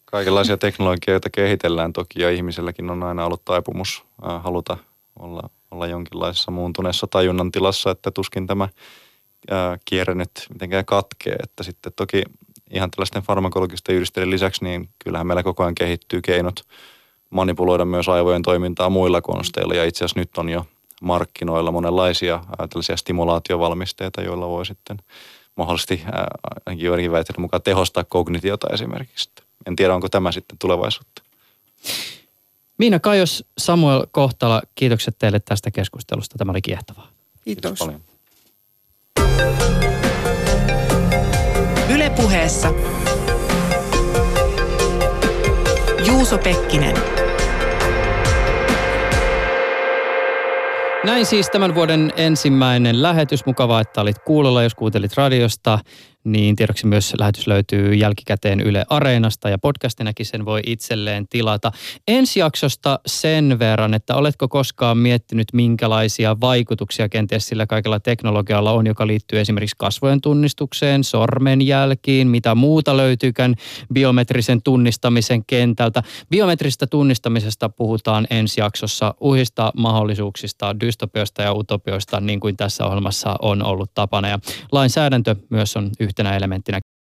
Kaikenlaisia teknologioita kehitellään toki ja ihmiselläkin on aina ollut taipumus äh, haluta olla, olla jonkinlaisessa muuntuneessa tajunnan tilassa, että tuskin tämä äh, kierre nyt mitenkään katkee. Että sitten toki ihan tällaisten farmakologisten yhdistelmien lisäksi, niin kyllähän meillä koko ajan kehittyy keinot manipuloida myös aivojen toimintaa muilla konsteilla. Ja itse asiassa nyt on jo markkinoilla monenlaisia tällaisia stimulaatiovalmisteita, joilla voi sitten mahdollisesti ainakin joidenkin väitteiden mukaan tehostaa kognitiota esimerkiksi. En tiedä, onko tämä sitten tulevaisuutta. Miina Kajos, Samuel Kohtala, kiitokset teille tästä keskustelusta. Tämä oli kiehtovaa. Kiitos. Kiitos paljon. Ylepuheessa Juuso Pekkinen. Näin siis tämän vuoden ensimmäinen lähetys. Mukavaa, että olit kuulolla, jos kuuntelit radiosta niin tiedoksi myös lähetys löytyy jälkikäteen Yle Areenasta ja podcastinakin sen voi itselleen tilata. Ensi jaksosta sen verran, että oletko koskaan miettinyt, minkälaisia vaikutuksia kenties sillä kaikella teknologialla on, joka liittyy esimerkiksi kasvojen tunnistukseen, sormenjälkiin, mitä muuta löytyykään biometrisen tunnistamisen kentältä. Biometristä tunnistamisesta puhutaan ensi jaksossa uhista, mahdollisuuksista, dystopioista ja utopioista, niin kuin tässä ohjelmassa on ollut tapana. Ja lainsäädäntö myös on yhtenä elementtinä